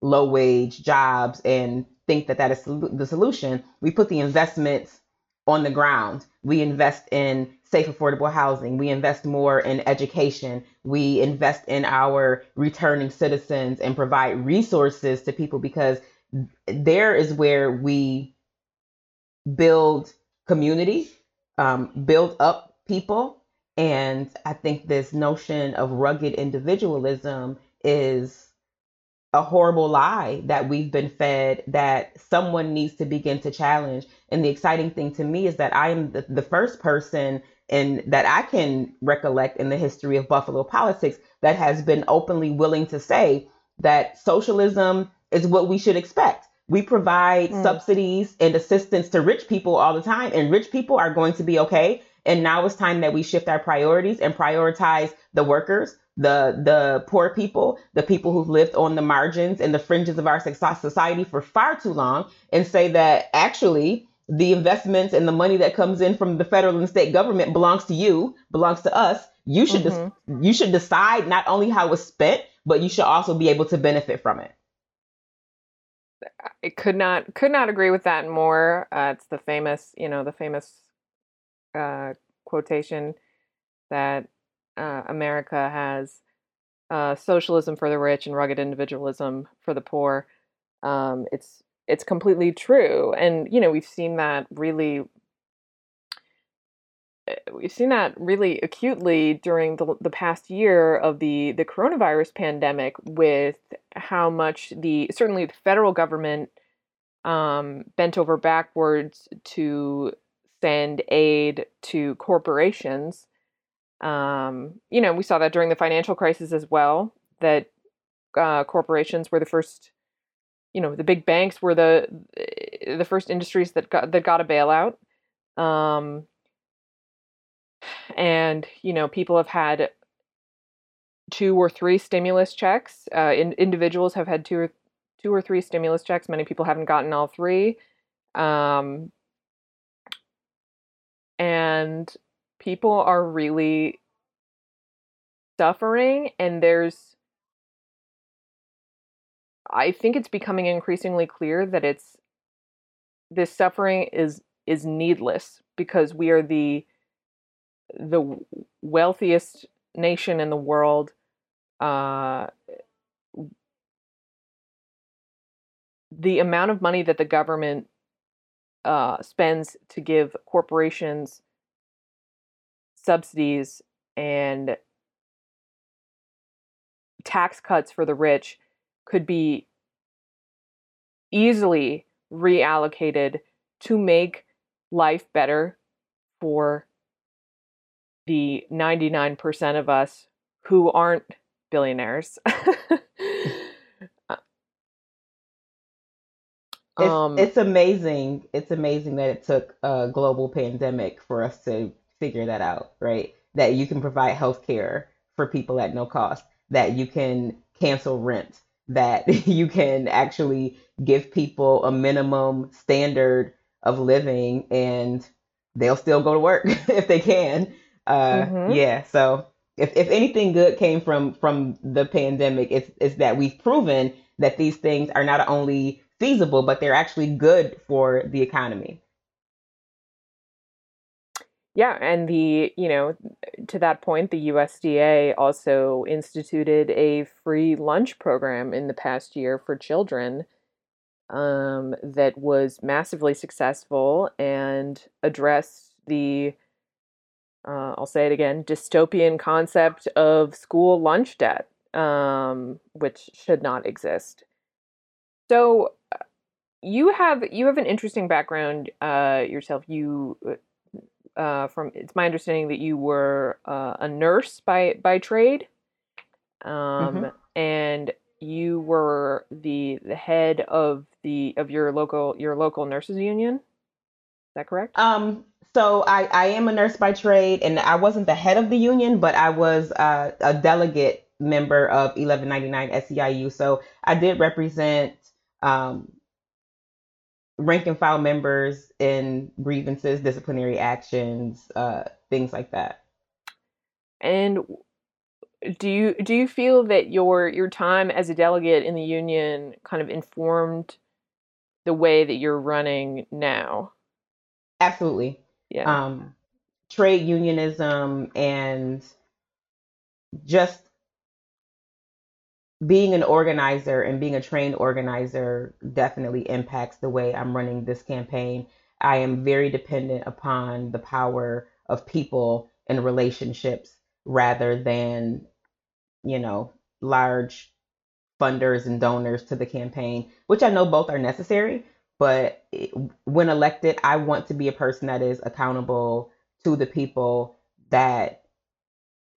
low wage jobs and think that that is the solution. We put the investments on the ground. We invest in safe, affordable housing. We invest more in education. We invest in our returning citizens and provide resources to people because there is where we build community, um, build up people, and I think this notion of rugged individualism is a horrible lie that we've been fed that someone needs to begin to challenge. And the exciting thing to me is that I am the, the first person and that I can recollect in the history of Buffalo politics that has been openly willing to say that socialism is what we should expect. We provide mm. subsidies and assistance to rich people all the time, and rich people are going to be okay. And now it's time that we shift our priorities and prioritize the workers, the the poor people, the people who've lived on the margins and the fringes of our society for far too long, and say that actually the investments and the money that comes in from the federal and state government belongs to you, belongs to us. You should mm-hmm. you should decide not only how it's spent, but you should also be able to benefit from it. I could not could not agree with that more. Uh, it's the famous, you know, the famous uh, quotation that uh, America has uh, socialism for the rich and rugged individualism for the poor. Um, it's it's completely true, and you know we've seen that really. eh, We've seen that really acutely during the, the past year of the, the coronavirus pandemic, with how much the certainly the federal government um, bent over backwards to send aid to corporations. Um, you know, we saw that during the financial crisis as well. That uh, corporations were the first, you know, the big banks were the the first industries that got that got a bailout. Um, and you know, people have had two or three stimulus checks. Uh, in, individuals have had two or two or three stimulus checks. Many people haven't gotten all three. Um, and people are really suffering and there's I think it's becoming increasingly clear that it's this suffering is is needless because we are the the wealthiest nation in the world uh the amount of money that the government uh, spends to give corporations subsidies and tax cuts for the rich could be easily reallocated to make life better for the 99% of us who aren't billionaires. It's, um, it's amazing. It's amazing that it took a global pandemic for us to figure that out, right? That you can provide health care for people at no cost, that you can cancel rent, that you can actually give people a minimum standard of living and they'll still go to work if they can. Uh, Mhm. Yeah, so if, if anything good came from from the pandemic, it's, it's that we've proven that these things are not only feasible, but they're actually good for the economy. Yeah, and the, you know, to that point, the USDA also instituted a free lunch program in the past year for children um, that was massively successful and addressed the, uh, I'll say it again, dystopian concept of school lunch debt, um, which should not exist. So uh, you have you have an interesting background uh, yourself. You uh, from it's my understanding that you were uh, a nurse by by trade, um, Mhm. and you were the the head of the of your local your local nurses union. Is that correct? Um, so I, I am a nurse by trade, and I wasn't the head of the union, but I was uh, a delegate member of 1199 SEIU. So I did represent um, rank and file members in grievances, disciplinary actions, uh, things like that. And do you do you feel that your your time as a delegate in the union kind of informed the way that you're running now? Absolutely. Yeah. Um, trade unionism and just being an organizer and being a trained organizer definitely impacts the way I'm running this campaign. I am very dependent upon the power of people and relationships rather than, you know, large funders and donors to the campaign, which I know both are necessary. But when elected, I want to be a person that is accountable to the people, that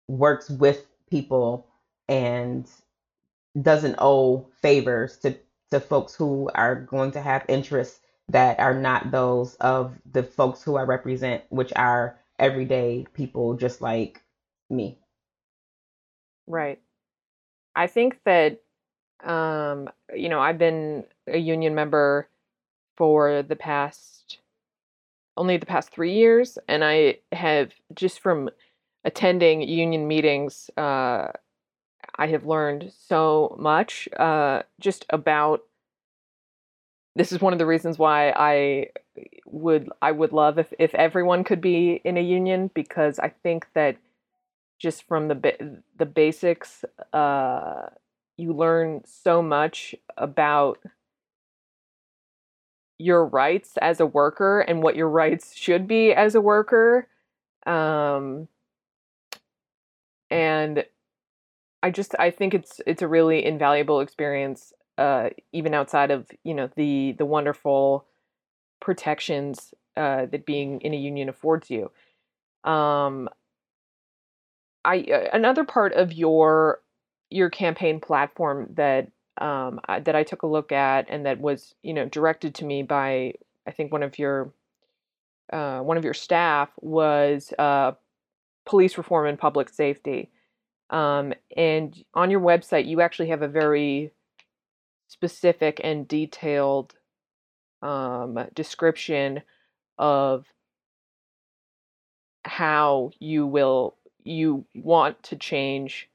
works with people, and doesn't owe favors to to folks who are going to have interests that are not those of the folks who I represent, which are everyday people just like me. Right. I think that um you know, I've been a union member for the past only the past 3 years and I have just from attending union meetings uh I have learned so much uh just about this is one of the reasons why I would I would love if if everyone could be in a union because I think that just from the ba- the basics uh you learn so much about your rights as a worker and what your rights should be as a worker um and i just i think it's it's a really invaluable experience uh even outside of you know the the wonderful protections uh that being in a union affords you um i another part of your your campaign platform that um, that I took a look at and that was you know directed to me by I think one of your uh, one of your staff was uh, police reform and public safety. Um, and on your website, you actually have a very specific and detailed um, description of how you will you want to change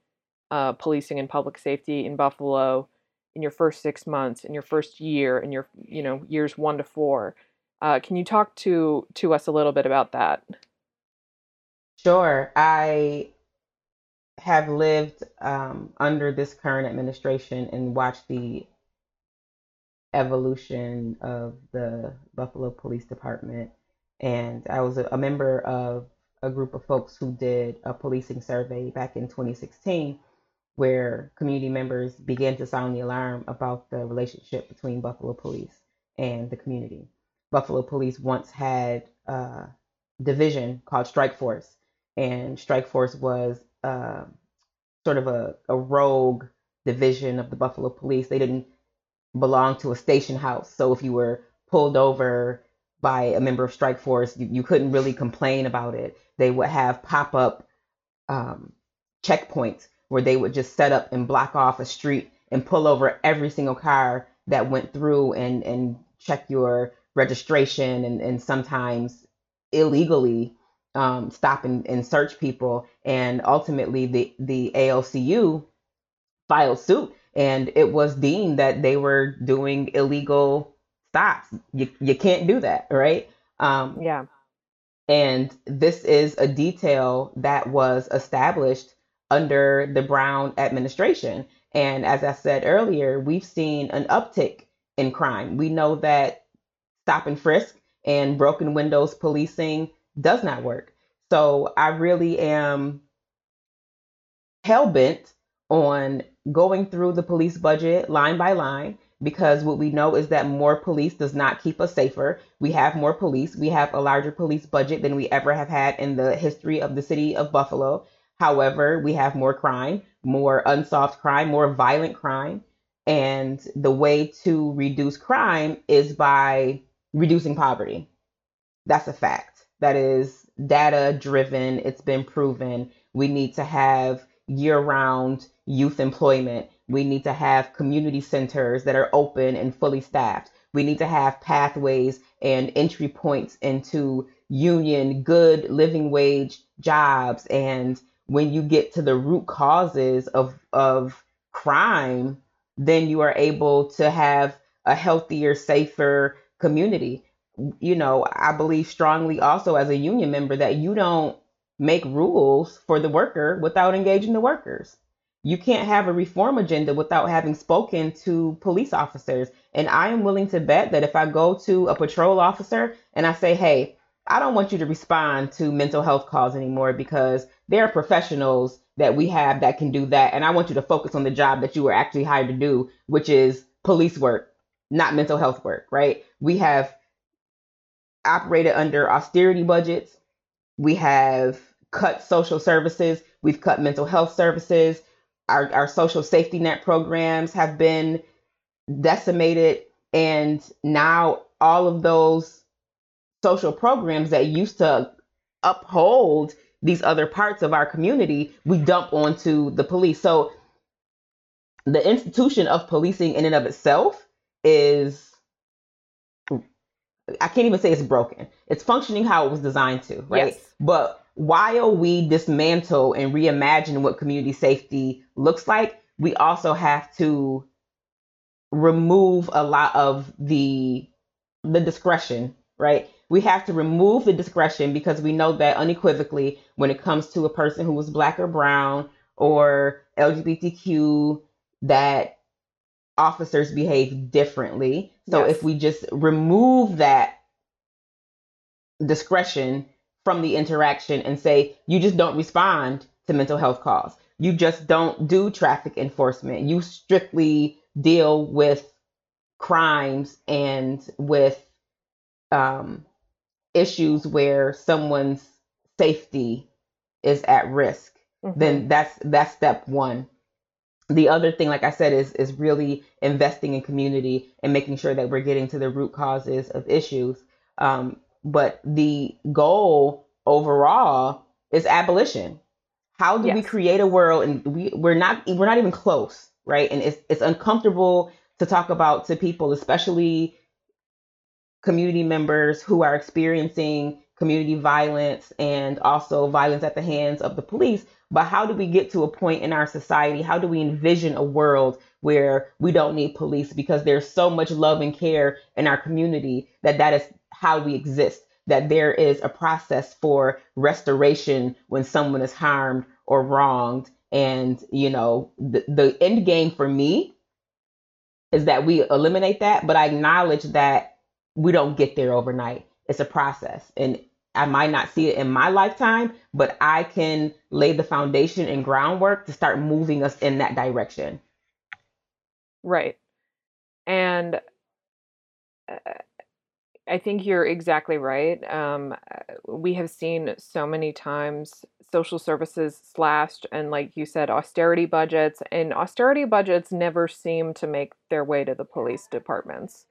uh, policing and public safety in Buffalo in your first six months, in your first year, in your you know years one to four. Uh, can you talk to to us a little bit about that? Sure. I have lived um, under this current administration and watched the evolution of the Buffalo Police Department. And I was a, a member of a group of folks who did a policing survey back in 2016 where community members began to sound the alarm about the relationship between Buffalo Police and the community. Buffalo Police once had a division called Strike Force, and Strike Force was uh, sort of a, a rogue division of the Buffalo Police. They didn't belong to a station house, so if you were pulled over by a member of Strike Force, you, you couldn't really complain about it. They would have pop up um, checkpoints where they would just set up and block off a street and pull over every single car that went through and and check your registration and, and sometimes illegally um, stop and, and search people. And ultimately, the, the ALCU filed suit and it was deemed that they were doing illegal stops. You, you can't do that, right? Um, yeah. And this is a detail that was established under the Brown administration. And as I said earlier, we've seen an uptick in crime. We know that stop and frisk and broken windows policing does not work. So I really am hell bent on going through the police budget line by line because what we know is that more police does not keep us safer. We have more police. We have a larger police budget than we ever have had in the history of the city of Buffalo. However, we have more crime, more unsolved crime, more violent crime. And the way to reduce crime is by reducing poverty. That's a fact. That is data driven. It's been proven. We need to have year round youth employment. We need to have community centers that are open and fully staffed. We need to have pathways and entry points into union, good living wage jobs and when you get to the root causes of of crime, then you are able to have a healthier, safer community. You know, I believe strongly also as a union member that you don't make rules for the worker without engaging the workers. You can't have a reform agenda without having spoken to police officers. And I am willing to bet that if I go to a patrol officer and I say, hey, I don't want you to respond to mental health calls anymore because there are professionals that we have that can do that. And I want you to focus on the job that you were actually hired to do, which is police work, not mental health work, right? We have operated under austerity budgets. We have cut social services. We've cut mental health services. Our, our social safety net programs have been decimated. And now all of those social programs that used to uphold these other parts of our community, we dump onto the police. So the institution of policing in and of itself is I can't even say it's broken. It's functioning how it was designed to, right? Yes. But while we dismantle and reimagine what community safety looks like, we also have to remove a lot of the the discretion, right? We have to remove the discretion because we know that unequivocally when it comes to a person who was black or brown or LGBTQ that officers behave differently. So Yes. if we just remove that discretion from the interaction and say you just don't respond to mental health calls. You just don't do traffic enforcement. You strictly deal with crimes and with um, issues where someone's safety is at risk. Then that's that's step one the other thing like i said is is really investing in community and making sure that we're getting to the root causes of issues. Um, but the goal overall is abolition. How do we create a world and we we're not we're not even close right? And it's it's uncomfortable to talk about to people especially community members who are experiencing community violence and also violence at the hands of the police. But how do we get to a point in our society? How do we envision a world where we don't need police because there's so much love and care in our community that that is how we exist? That there is a process for restoration when someone is harmed or wronged. And, you know, the, the end game for me is that we eliminate that, but I acknowledge that we don't get there overnight. It's a process. And I might not see it in my lifetime, but I can lay the foundation and groundwork to start moving us in that direction. Right. And uh, I think you're exactly right. Um, uh, we have seen so many times social services slashed and, like you said, austerity budgets, and austerity budgets never seem to make their way to the police departments.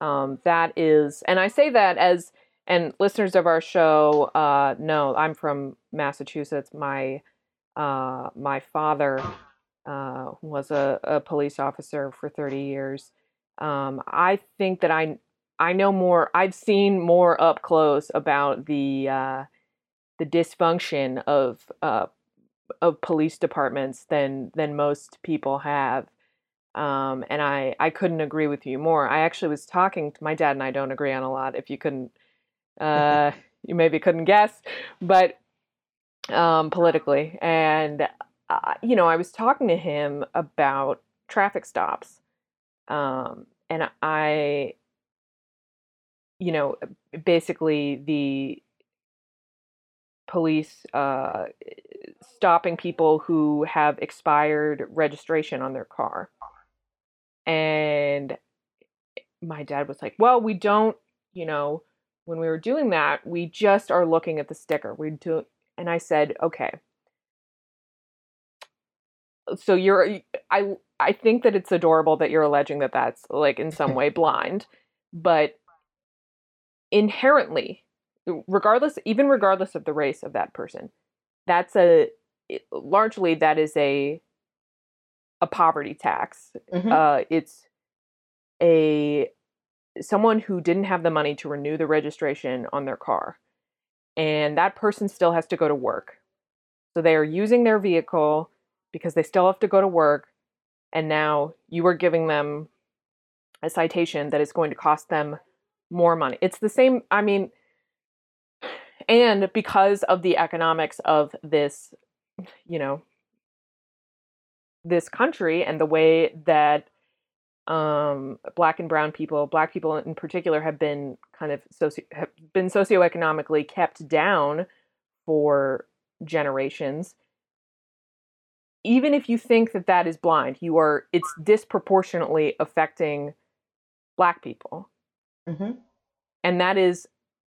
Um, that is, and I say that as, and listeners of our show uh, know I'm from Massachusetts. My uh, my father uh, was a, a police officer for 30 years. Um, I think that I I know more. I've seen more up close about the uh, the dysfunction of uh, of police departments than than most people have. Um, and I I couldn't agree with you more. I actually was talking to my dad, and I don't agree on a lot. If you couldn't, uh, you maybe couldn't guess, but um, politically, and uh, you know, I was talking to him about traffic stops, um, and I, you know, basically the police uh, stopping people who have expired registration on their car, and my dad was like, "Well, we don't, you know." When we were doing that, we just are looking at the sticker. We do, and I said, "Okay, so you're i i think that it's adorable that you're alleging that that's like in some way blind but inherently regardless even regardless of the race of that person that's a largely that is a a poverty tax Mhm. uh it's a someone who didn't have the money to renew the registration on their car and that person still has to go to work so they are using their vehicle because they still have to go to work. And now you are giving them a citation that is going to cost them more money. It's the same, I mean, and because of the economics of this, you know, this country and the way that um, black and brown people, black people in particular, have been kind of socio- have been socioeconomically kept down for generations. Even if you think that that is blind you are it's disproportionately affecting black people. Mhm. and that is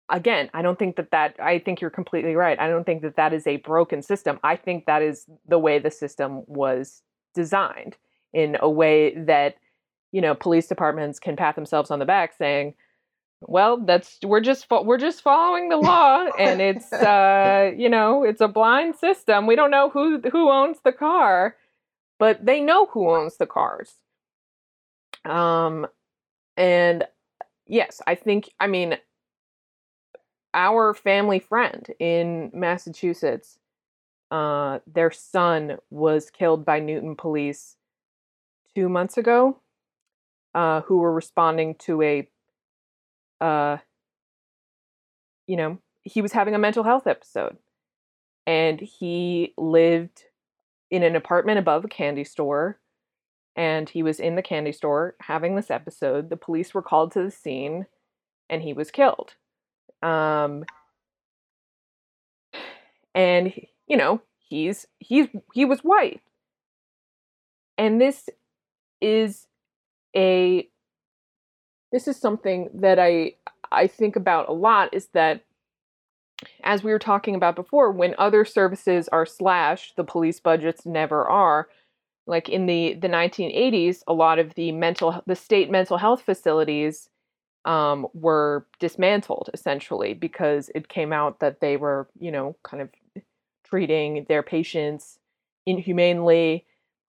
again i don't think that that i think you're completely right. I don't think that that is a broken system. I think that is the way the system was designed in a way that you know police departments can pat themselves on the back saying well that's we're just fo- we're just following the law and it's uh you know it's a blind system. We don't know who who owns the car but they know who owns the cars. Um and yes i think i mean our family friend in massachusetts uh their son was killed by newton police 2 months ago uh, who were responding to a, uh, you know, he was having a mental health episode, and he lived in an apartment above a candy store, and he was in the candy store having this episode. The police were called to the scene, and he was killed. Um, and you know he's he's he was white and this is a this is something that i i think about a lot is that as we were talking about before when other services are slashed the police budgets never are. Like in the the 1980s a lot of the mental the state mental health facilities um, were dismantled essentially because it came out that they were you know kind of treating their patients inhumanely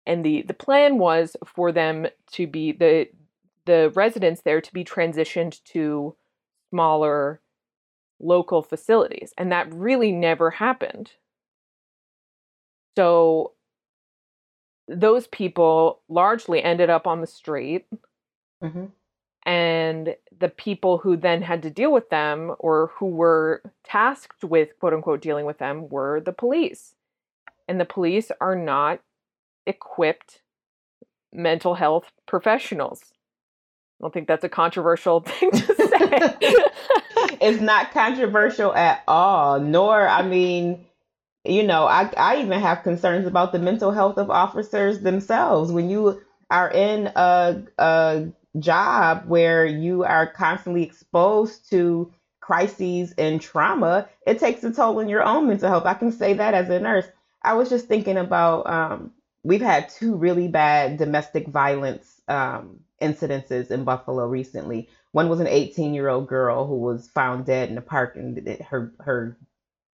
and the the plan was for them to be the the residents there to be transitioned to smaller local facilities and that really never happened so those people largely ended up on the street Mm-hmm. and the people who then had to deal with them or who were tasked with quote unquote dealing with them were the police and the police are not equipped mental health professionals i don't think that's a controversial thing to say it's not controversial at all. Nor, I mean, you know, I I even have concerns about the mental health of officers themselves. When you are in a a job where you are constantly exposed to crises and trauma, it takes a toll on your own mental health. I can say that as a nurse. I was just thinking about um, we've had two really bad domestic violence um, incidences in Buffalo recently. One was an 18 year old girl who was found dead in a park, and her her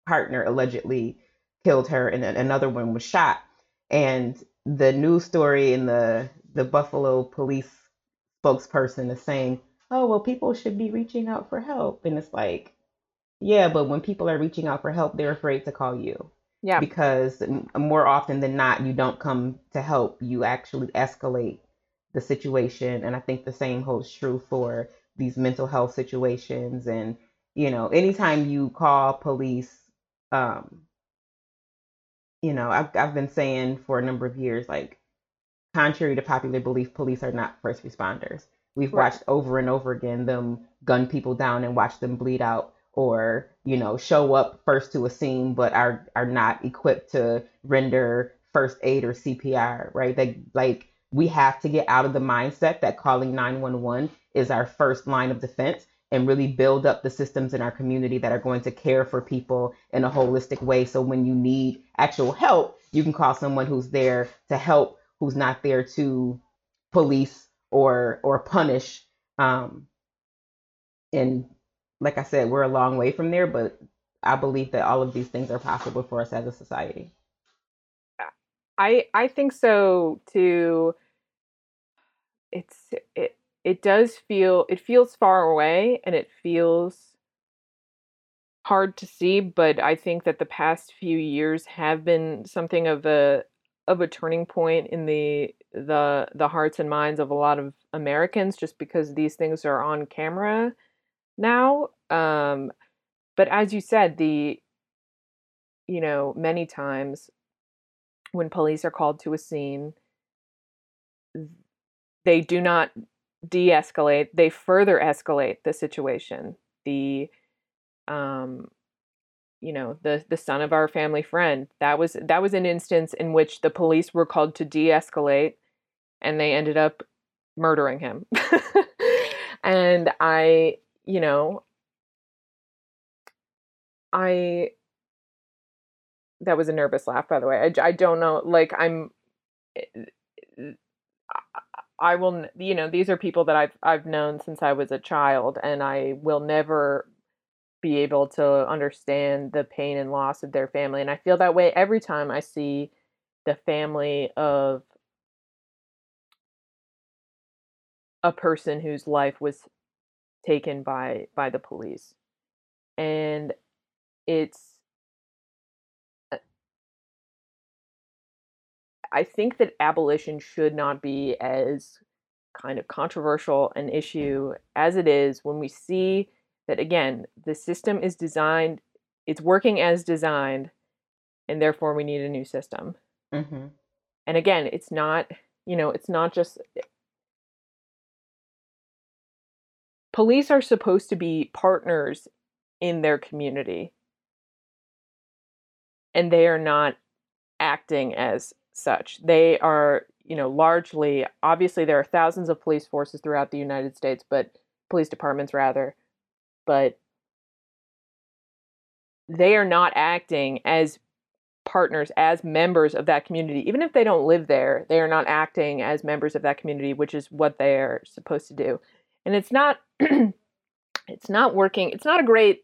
partner allegedly killed her, and another one was shot. And the news story in the the Buffalo police spokesperson is saying, "Oh well, people should be reaching out for help," and it's like, yeah, but when people are reaching out for help, they're afraid to call you yeah because more often than not, you don't come to help. You actually escalate the situation. And I think the same holds true for these mental health situations. And, you know, anytime you call police, um, you know, I've, I've been saying for a number of years, like, contrary to popular belief, police are not first responders. We've Right. watched over and over again them gun people down and watch them bleed out or you know show up first to a scene but are are not equipped to render first aid or CPR right? They like we have to get out of the mindset that calling 911 is our first line of defense and really build up the systems in our community that are going to care for people in a holistic way. So when you need actual help you can call someone who's there to help who's not there to police or or punish um and like I said, we're a long way from there, but I believe that all of these things are possible for us as a society. I I think so too. It's it it does feel it feels far away and it feels hard to see, but I think that the past few years have been something of a of a turning point in the the the hearts and minds of a lot of Americans just because these things are on camera now. Um but as you said, the you know, many times when police are called to a scene, they do not de escalate, they further escalate the situation. The, um, you know, the the son of our family friend. That was that was an instance in which the police were called to de-escalate, and they ended up murdering him. and I, you know, I that was a nervous laugh by the way i, I don't know like i'm eh, eh, eh, i will you know these are people that i've i've known since i was a child and i will never be able to understand the pain and loss of their family and i feel that way every time i see the family of a person whose life was taken by by the police and it's I think that abolition should not be as kind of controversial an issue as it is when we see that again the system is designed it's working as designed and therefore we need a new system Mm-hmm. and again it's not you know it's not just police are supposed to be partners in their community. And they are not acting as such. They are you know largely obviously there are thousands of police forces throughout the united states but police departments rather but they are not acting as partners as members of that community. Even if they don't live there they are not acting as members of that community which is what they are supposed to do and it's not it's not working it's not a great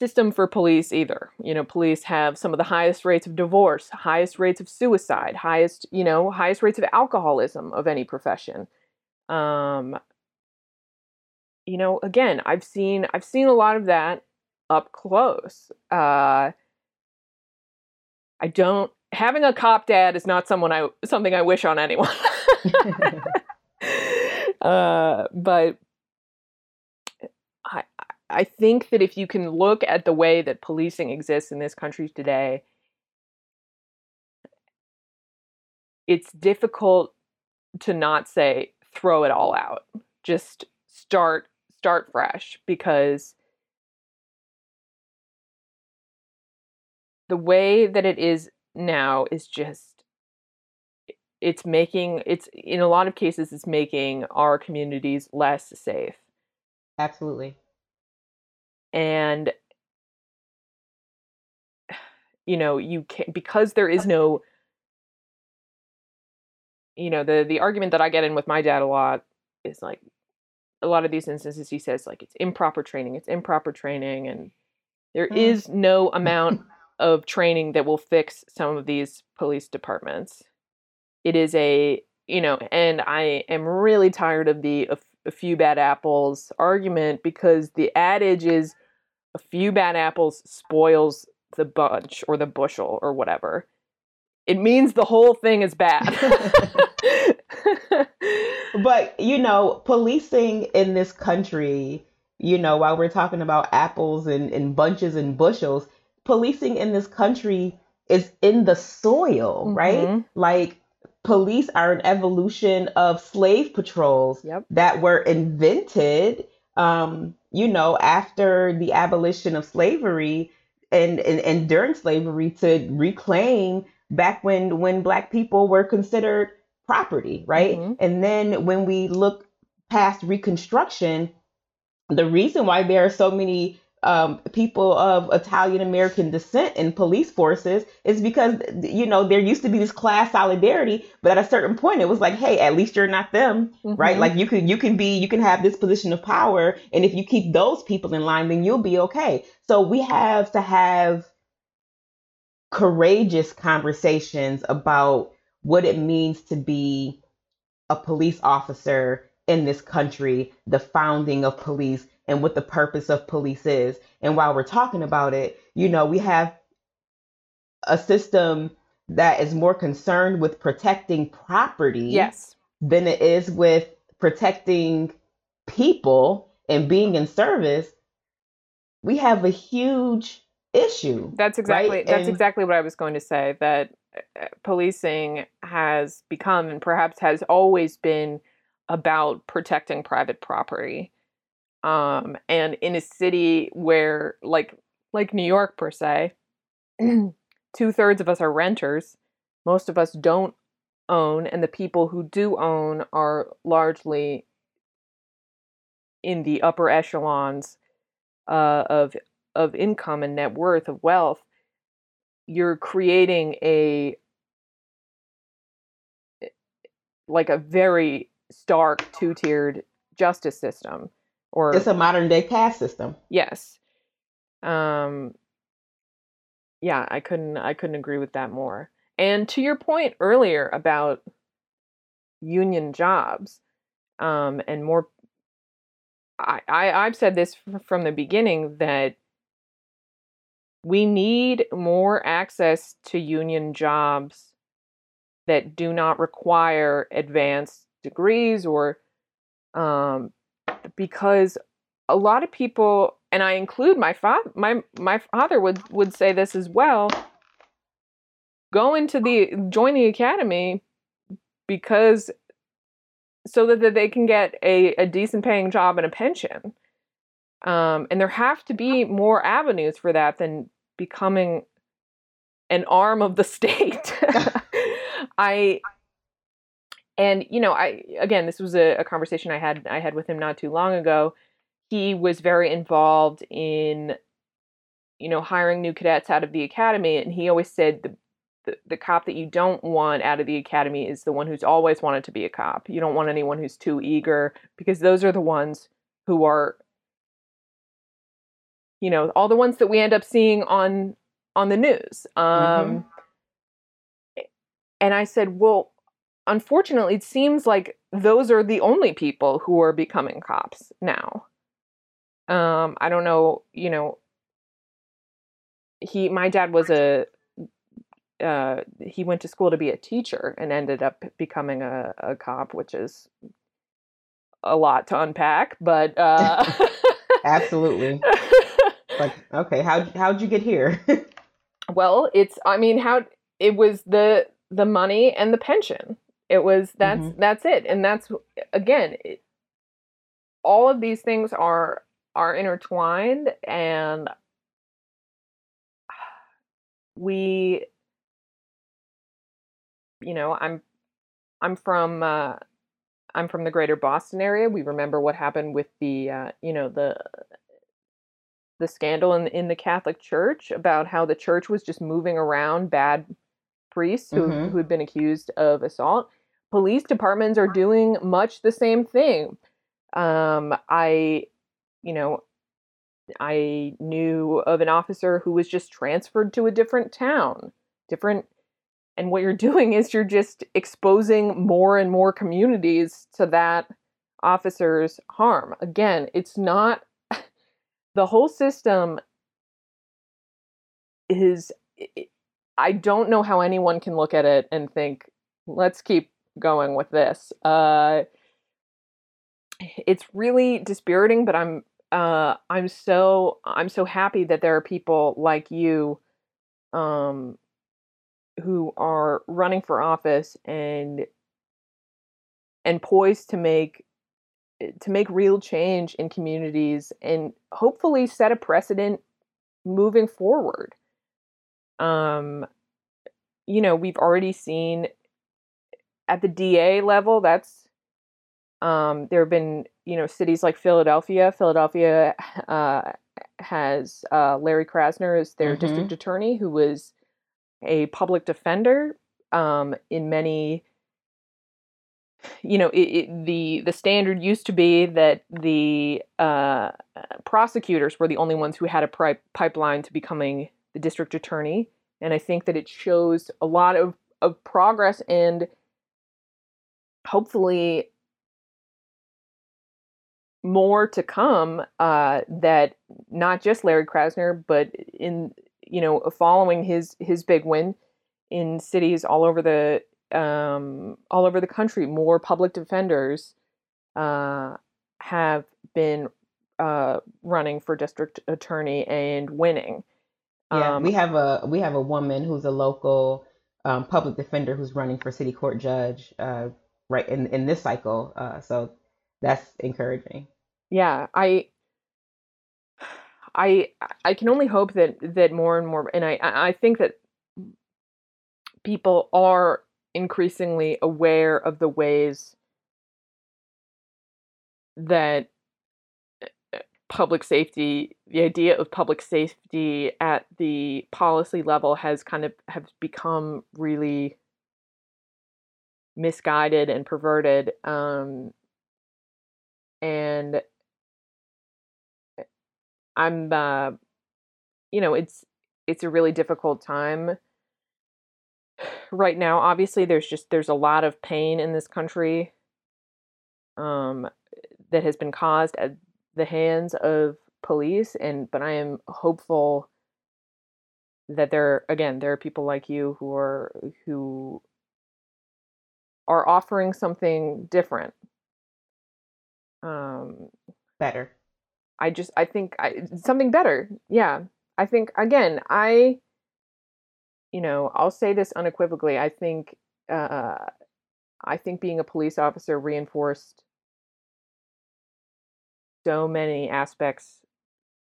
system for police either. You know police have some of the highest rates of divorce highest rates of suicide highest you know highest rates of alcoholism of any profession. Um you know again i've seen i've seen a lot of that up close. Uh i don't having a cop dad is not someone i something i wish on anyone uh but i i think that if you can look at the way that policing exists in this country today it's difficult to not say throw it all out. Just start start fresh because the way that it is now is just it's making it's in a lot of cases it's making our communities less safe Absolutely. and you know you can because there is no you know the the argument that i get in with my dad a lot is like a lot of these instances he says like it's improper training it's improper training and there Mm. is no amount of training that will fix some of these police departments it is a you know and i am really tired of the a, a few bad apples argument because the adage is a few bad apples spoils the bunch or the bushel or whatever it means the whole thing is bad But you know, policing in this country, you know, while we're talking about apples and, and bunches and bushels, policing in this country is in the soil, right? Mhm. Like police are an evolution of slave patrols that were invented um, you know, after the abolition of slavery and, and, and during slavery to reclaim back when when black people were considered property, right? And then when we look past Reconstruction, the reason why there are so many um, people of Italian American descent in police forces is because you know there used to be this class solidarity, but at a certain point it was like, hey, at least you're not them, right? Mhm. Like you can you can be you can have this position of power, and if you keep those people in line, then you'll be okay. So we have to have courageous conversations about what it means to be a police officer in this country, the founding of police, and what the purpose of police is. And while we're talking about it, you know, we have a system that is more concerned with protecting property Yes. than it is with protecting people and being in service. We have a huge issue. That's exactly right? that's And- exactly what I was going to say. That uh, policing has become and perhaps has always been about protecting private property. Um, and in a city where, like like New York per se, two thirds of us are renters. Most of us don't own, and the people who do own are largely in the upper echelons uh, of of income and net worth of wealth. You're creating a like a very stark two tiered justice system, or It's a modern day caste system. Yes. Um yeah, I couldn't I couldn't agree with that more. And to your point earlier about union jobs, um and more I, I I've said this from the beginning that we need more access to union jobs that do not require advanced degrees or um, because a lot of people and I include my father my my father would would say this as well go into the join the academy because so that, that they can get a, a decent paying job and a pension. Um, and there have to be more avenues for that than becoming an arm of the state. I and you know i again this was a, a conversation i had i had with him not too long ago. He was very involved in you know hiring new cadets out of the academy and he always said the, the, the cop that you don't want out of the academy is the one who's always wanted to be a cop. You don't want anyone who's too eager because those are the ones who are you know all the ones that we end up seeing on on the news. Um mm-hmm. and i said well unfortunately it seems like those are the only people who are becoming cops now um, I don't know, you know, he my dad was a uh, he went to school to be a teacher and ended up becoming a, a cop, which is a lot to unpack, but uh absolutely. like, okay, how how'd you get here? well, it's I mean, how it was the the money and the pension. It was that's mm-hmm. that's it, and that's again, it, all of these things are are intertwined and we you know i'm i'm from uh i'm from the greater boston area we remember what happened with the uh you know the the scandal in in the catholic church about how the church was just moving around bad priests who mm-hmm. who had been accused of assault police departments are doing much the same thing um i you know, I knew of an officer who was just transferred to a different town, different. And what you're doing is you're just exposing more and more communities to that officer's harm. Again, it's not the whole system is. I don't know how anyone can look at it and think, let's keep going with this. Uh, it's really dispiriting, but I'm uh, I'm so I'm so happy that there are people like you um, who are running for office and and poised to make eh, to make real change in communities and hopefully set a precedent moving forward. Um, you know, we've already seen at the DA level that's um, there have been, you know, cities like Philadelphia. Philadelphia uh, has uh, Larry Krasner as their mm-hmm. district attorney, who was a public defender um, in many. You know, it, it, the the standard used to be that the uh, prosecutors were the only ones who had a pri- pipeline to becoming the district attorney, and I think that it shows a lot of of progress and hopefully more to come uh, that not just Larry Krasner, but in you know following his his big win in cities all over the um, all over the country, more public defenders uh, have been uh, running for district attorney and winning. Yeah, um, we have a we have a woman who's a local um, public defender who's running for city court judge uh, right in in this cycle. Uh, so that's encouraging. Yeah, I I I can only hope that that more and more and I I think that people are increasingly aware of the ways that eh, public safety the idea of public safety at the policy level has kind of have become really misguided and perverted um, and I'm uh you know, it's it's a really difficult time right now. Obviously, there's just there's a lot of pain in this country um that has been caused at the hands of police and but I am hopeful that there again there are people like you who are who are offering something different. Um, better. I just I think I, something better. Yeah, I think again I, you know, I'll say this unequivocally. I think uh, I think being a police officer reinforced so many aspects,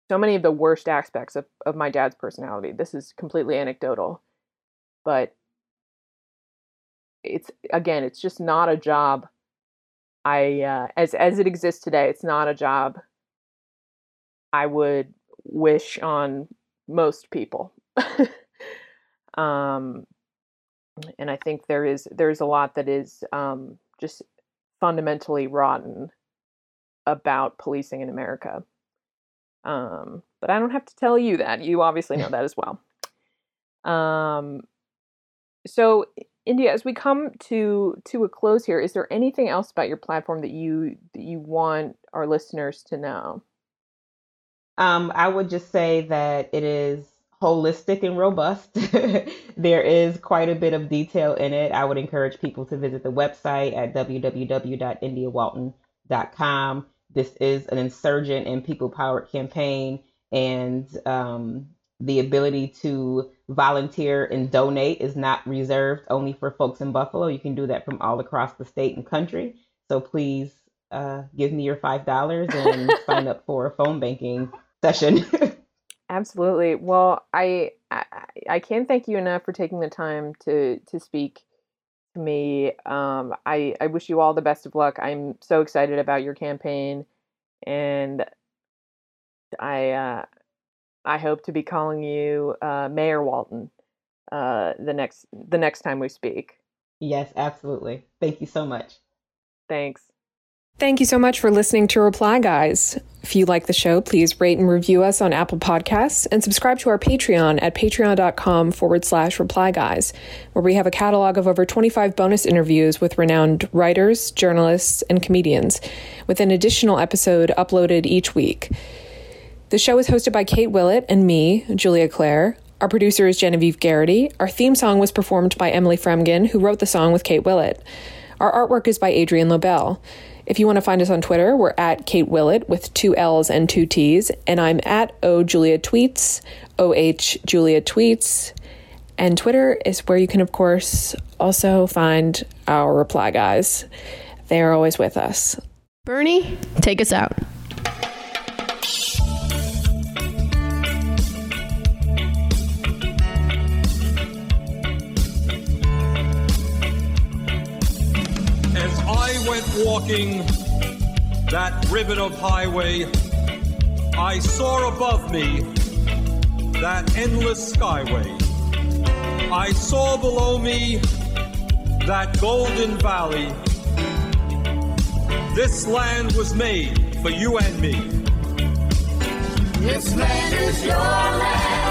so many of the worst aspects of, of my dad's personality. This is completely anecdotal, but it's again, it's just not a job. I uh, as as it exists today, it's not a job I would wish on most people. um, and I think there is there's a lot that is um, just fundamentally rotten about policing in America. Um, but I don't have to tell you that. You obviously know that as well. Um, so India, as we come to to a close here, is there anything else about your platform that you that you want our listeners to know? Um, I would just say that it is holistic and robust. there is quite a bit of detail in it. I would encourage people to visit the website at www.indiawalton.com. This is an insurgent and people powered campaign, and um, the ability to volunteer and donate is not reserved only for folks in Buffalo. You can do that from all across the state and country. So please uh, give me your $5 and sign up for a phone banking session. Absolutely. Well, I, I I can't thank you enough for taking the time to to speak to me. Um, I I wish you all the best of luck. I'm so excited about your campaign, and I uh, I hope to be calling you uh, Mayor Walton uh, the next the next time we speak. Yes, absolutely. Thank you so much. Thanks. Thank you so much for listening to Reply Guys. If you like the show, please rate and review us on Apple Podcasts and subscribe to our Patreon at patreon.com forward slash reply guys, where we have a catalog of over 25 bonus interviews with renowned writers, journalists, and comedians, with an additional episode uploaded each week. The show is hosted by Kate Willett and me, Julia Claire. Our producer is Genevieve Garrity. Our theme song was performed by Emily Fremgen, who wrote the song with Kate Willett. Our artwork is by Adrian Lobel. If you want to find us on Twitter, we're at Kate Willett with two L's and two T's, and I'm at O Julia Tweets, O H Julia Tweets. And Twitter is where you can, of course, also find our reply guys. They are always with us. Bernie, take us out. Walking that ribbon of highway, I saw above me that endless skyway. I saw below me that golden valley. This land was made for you and me. This land is yours.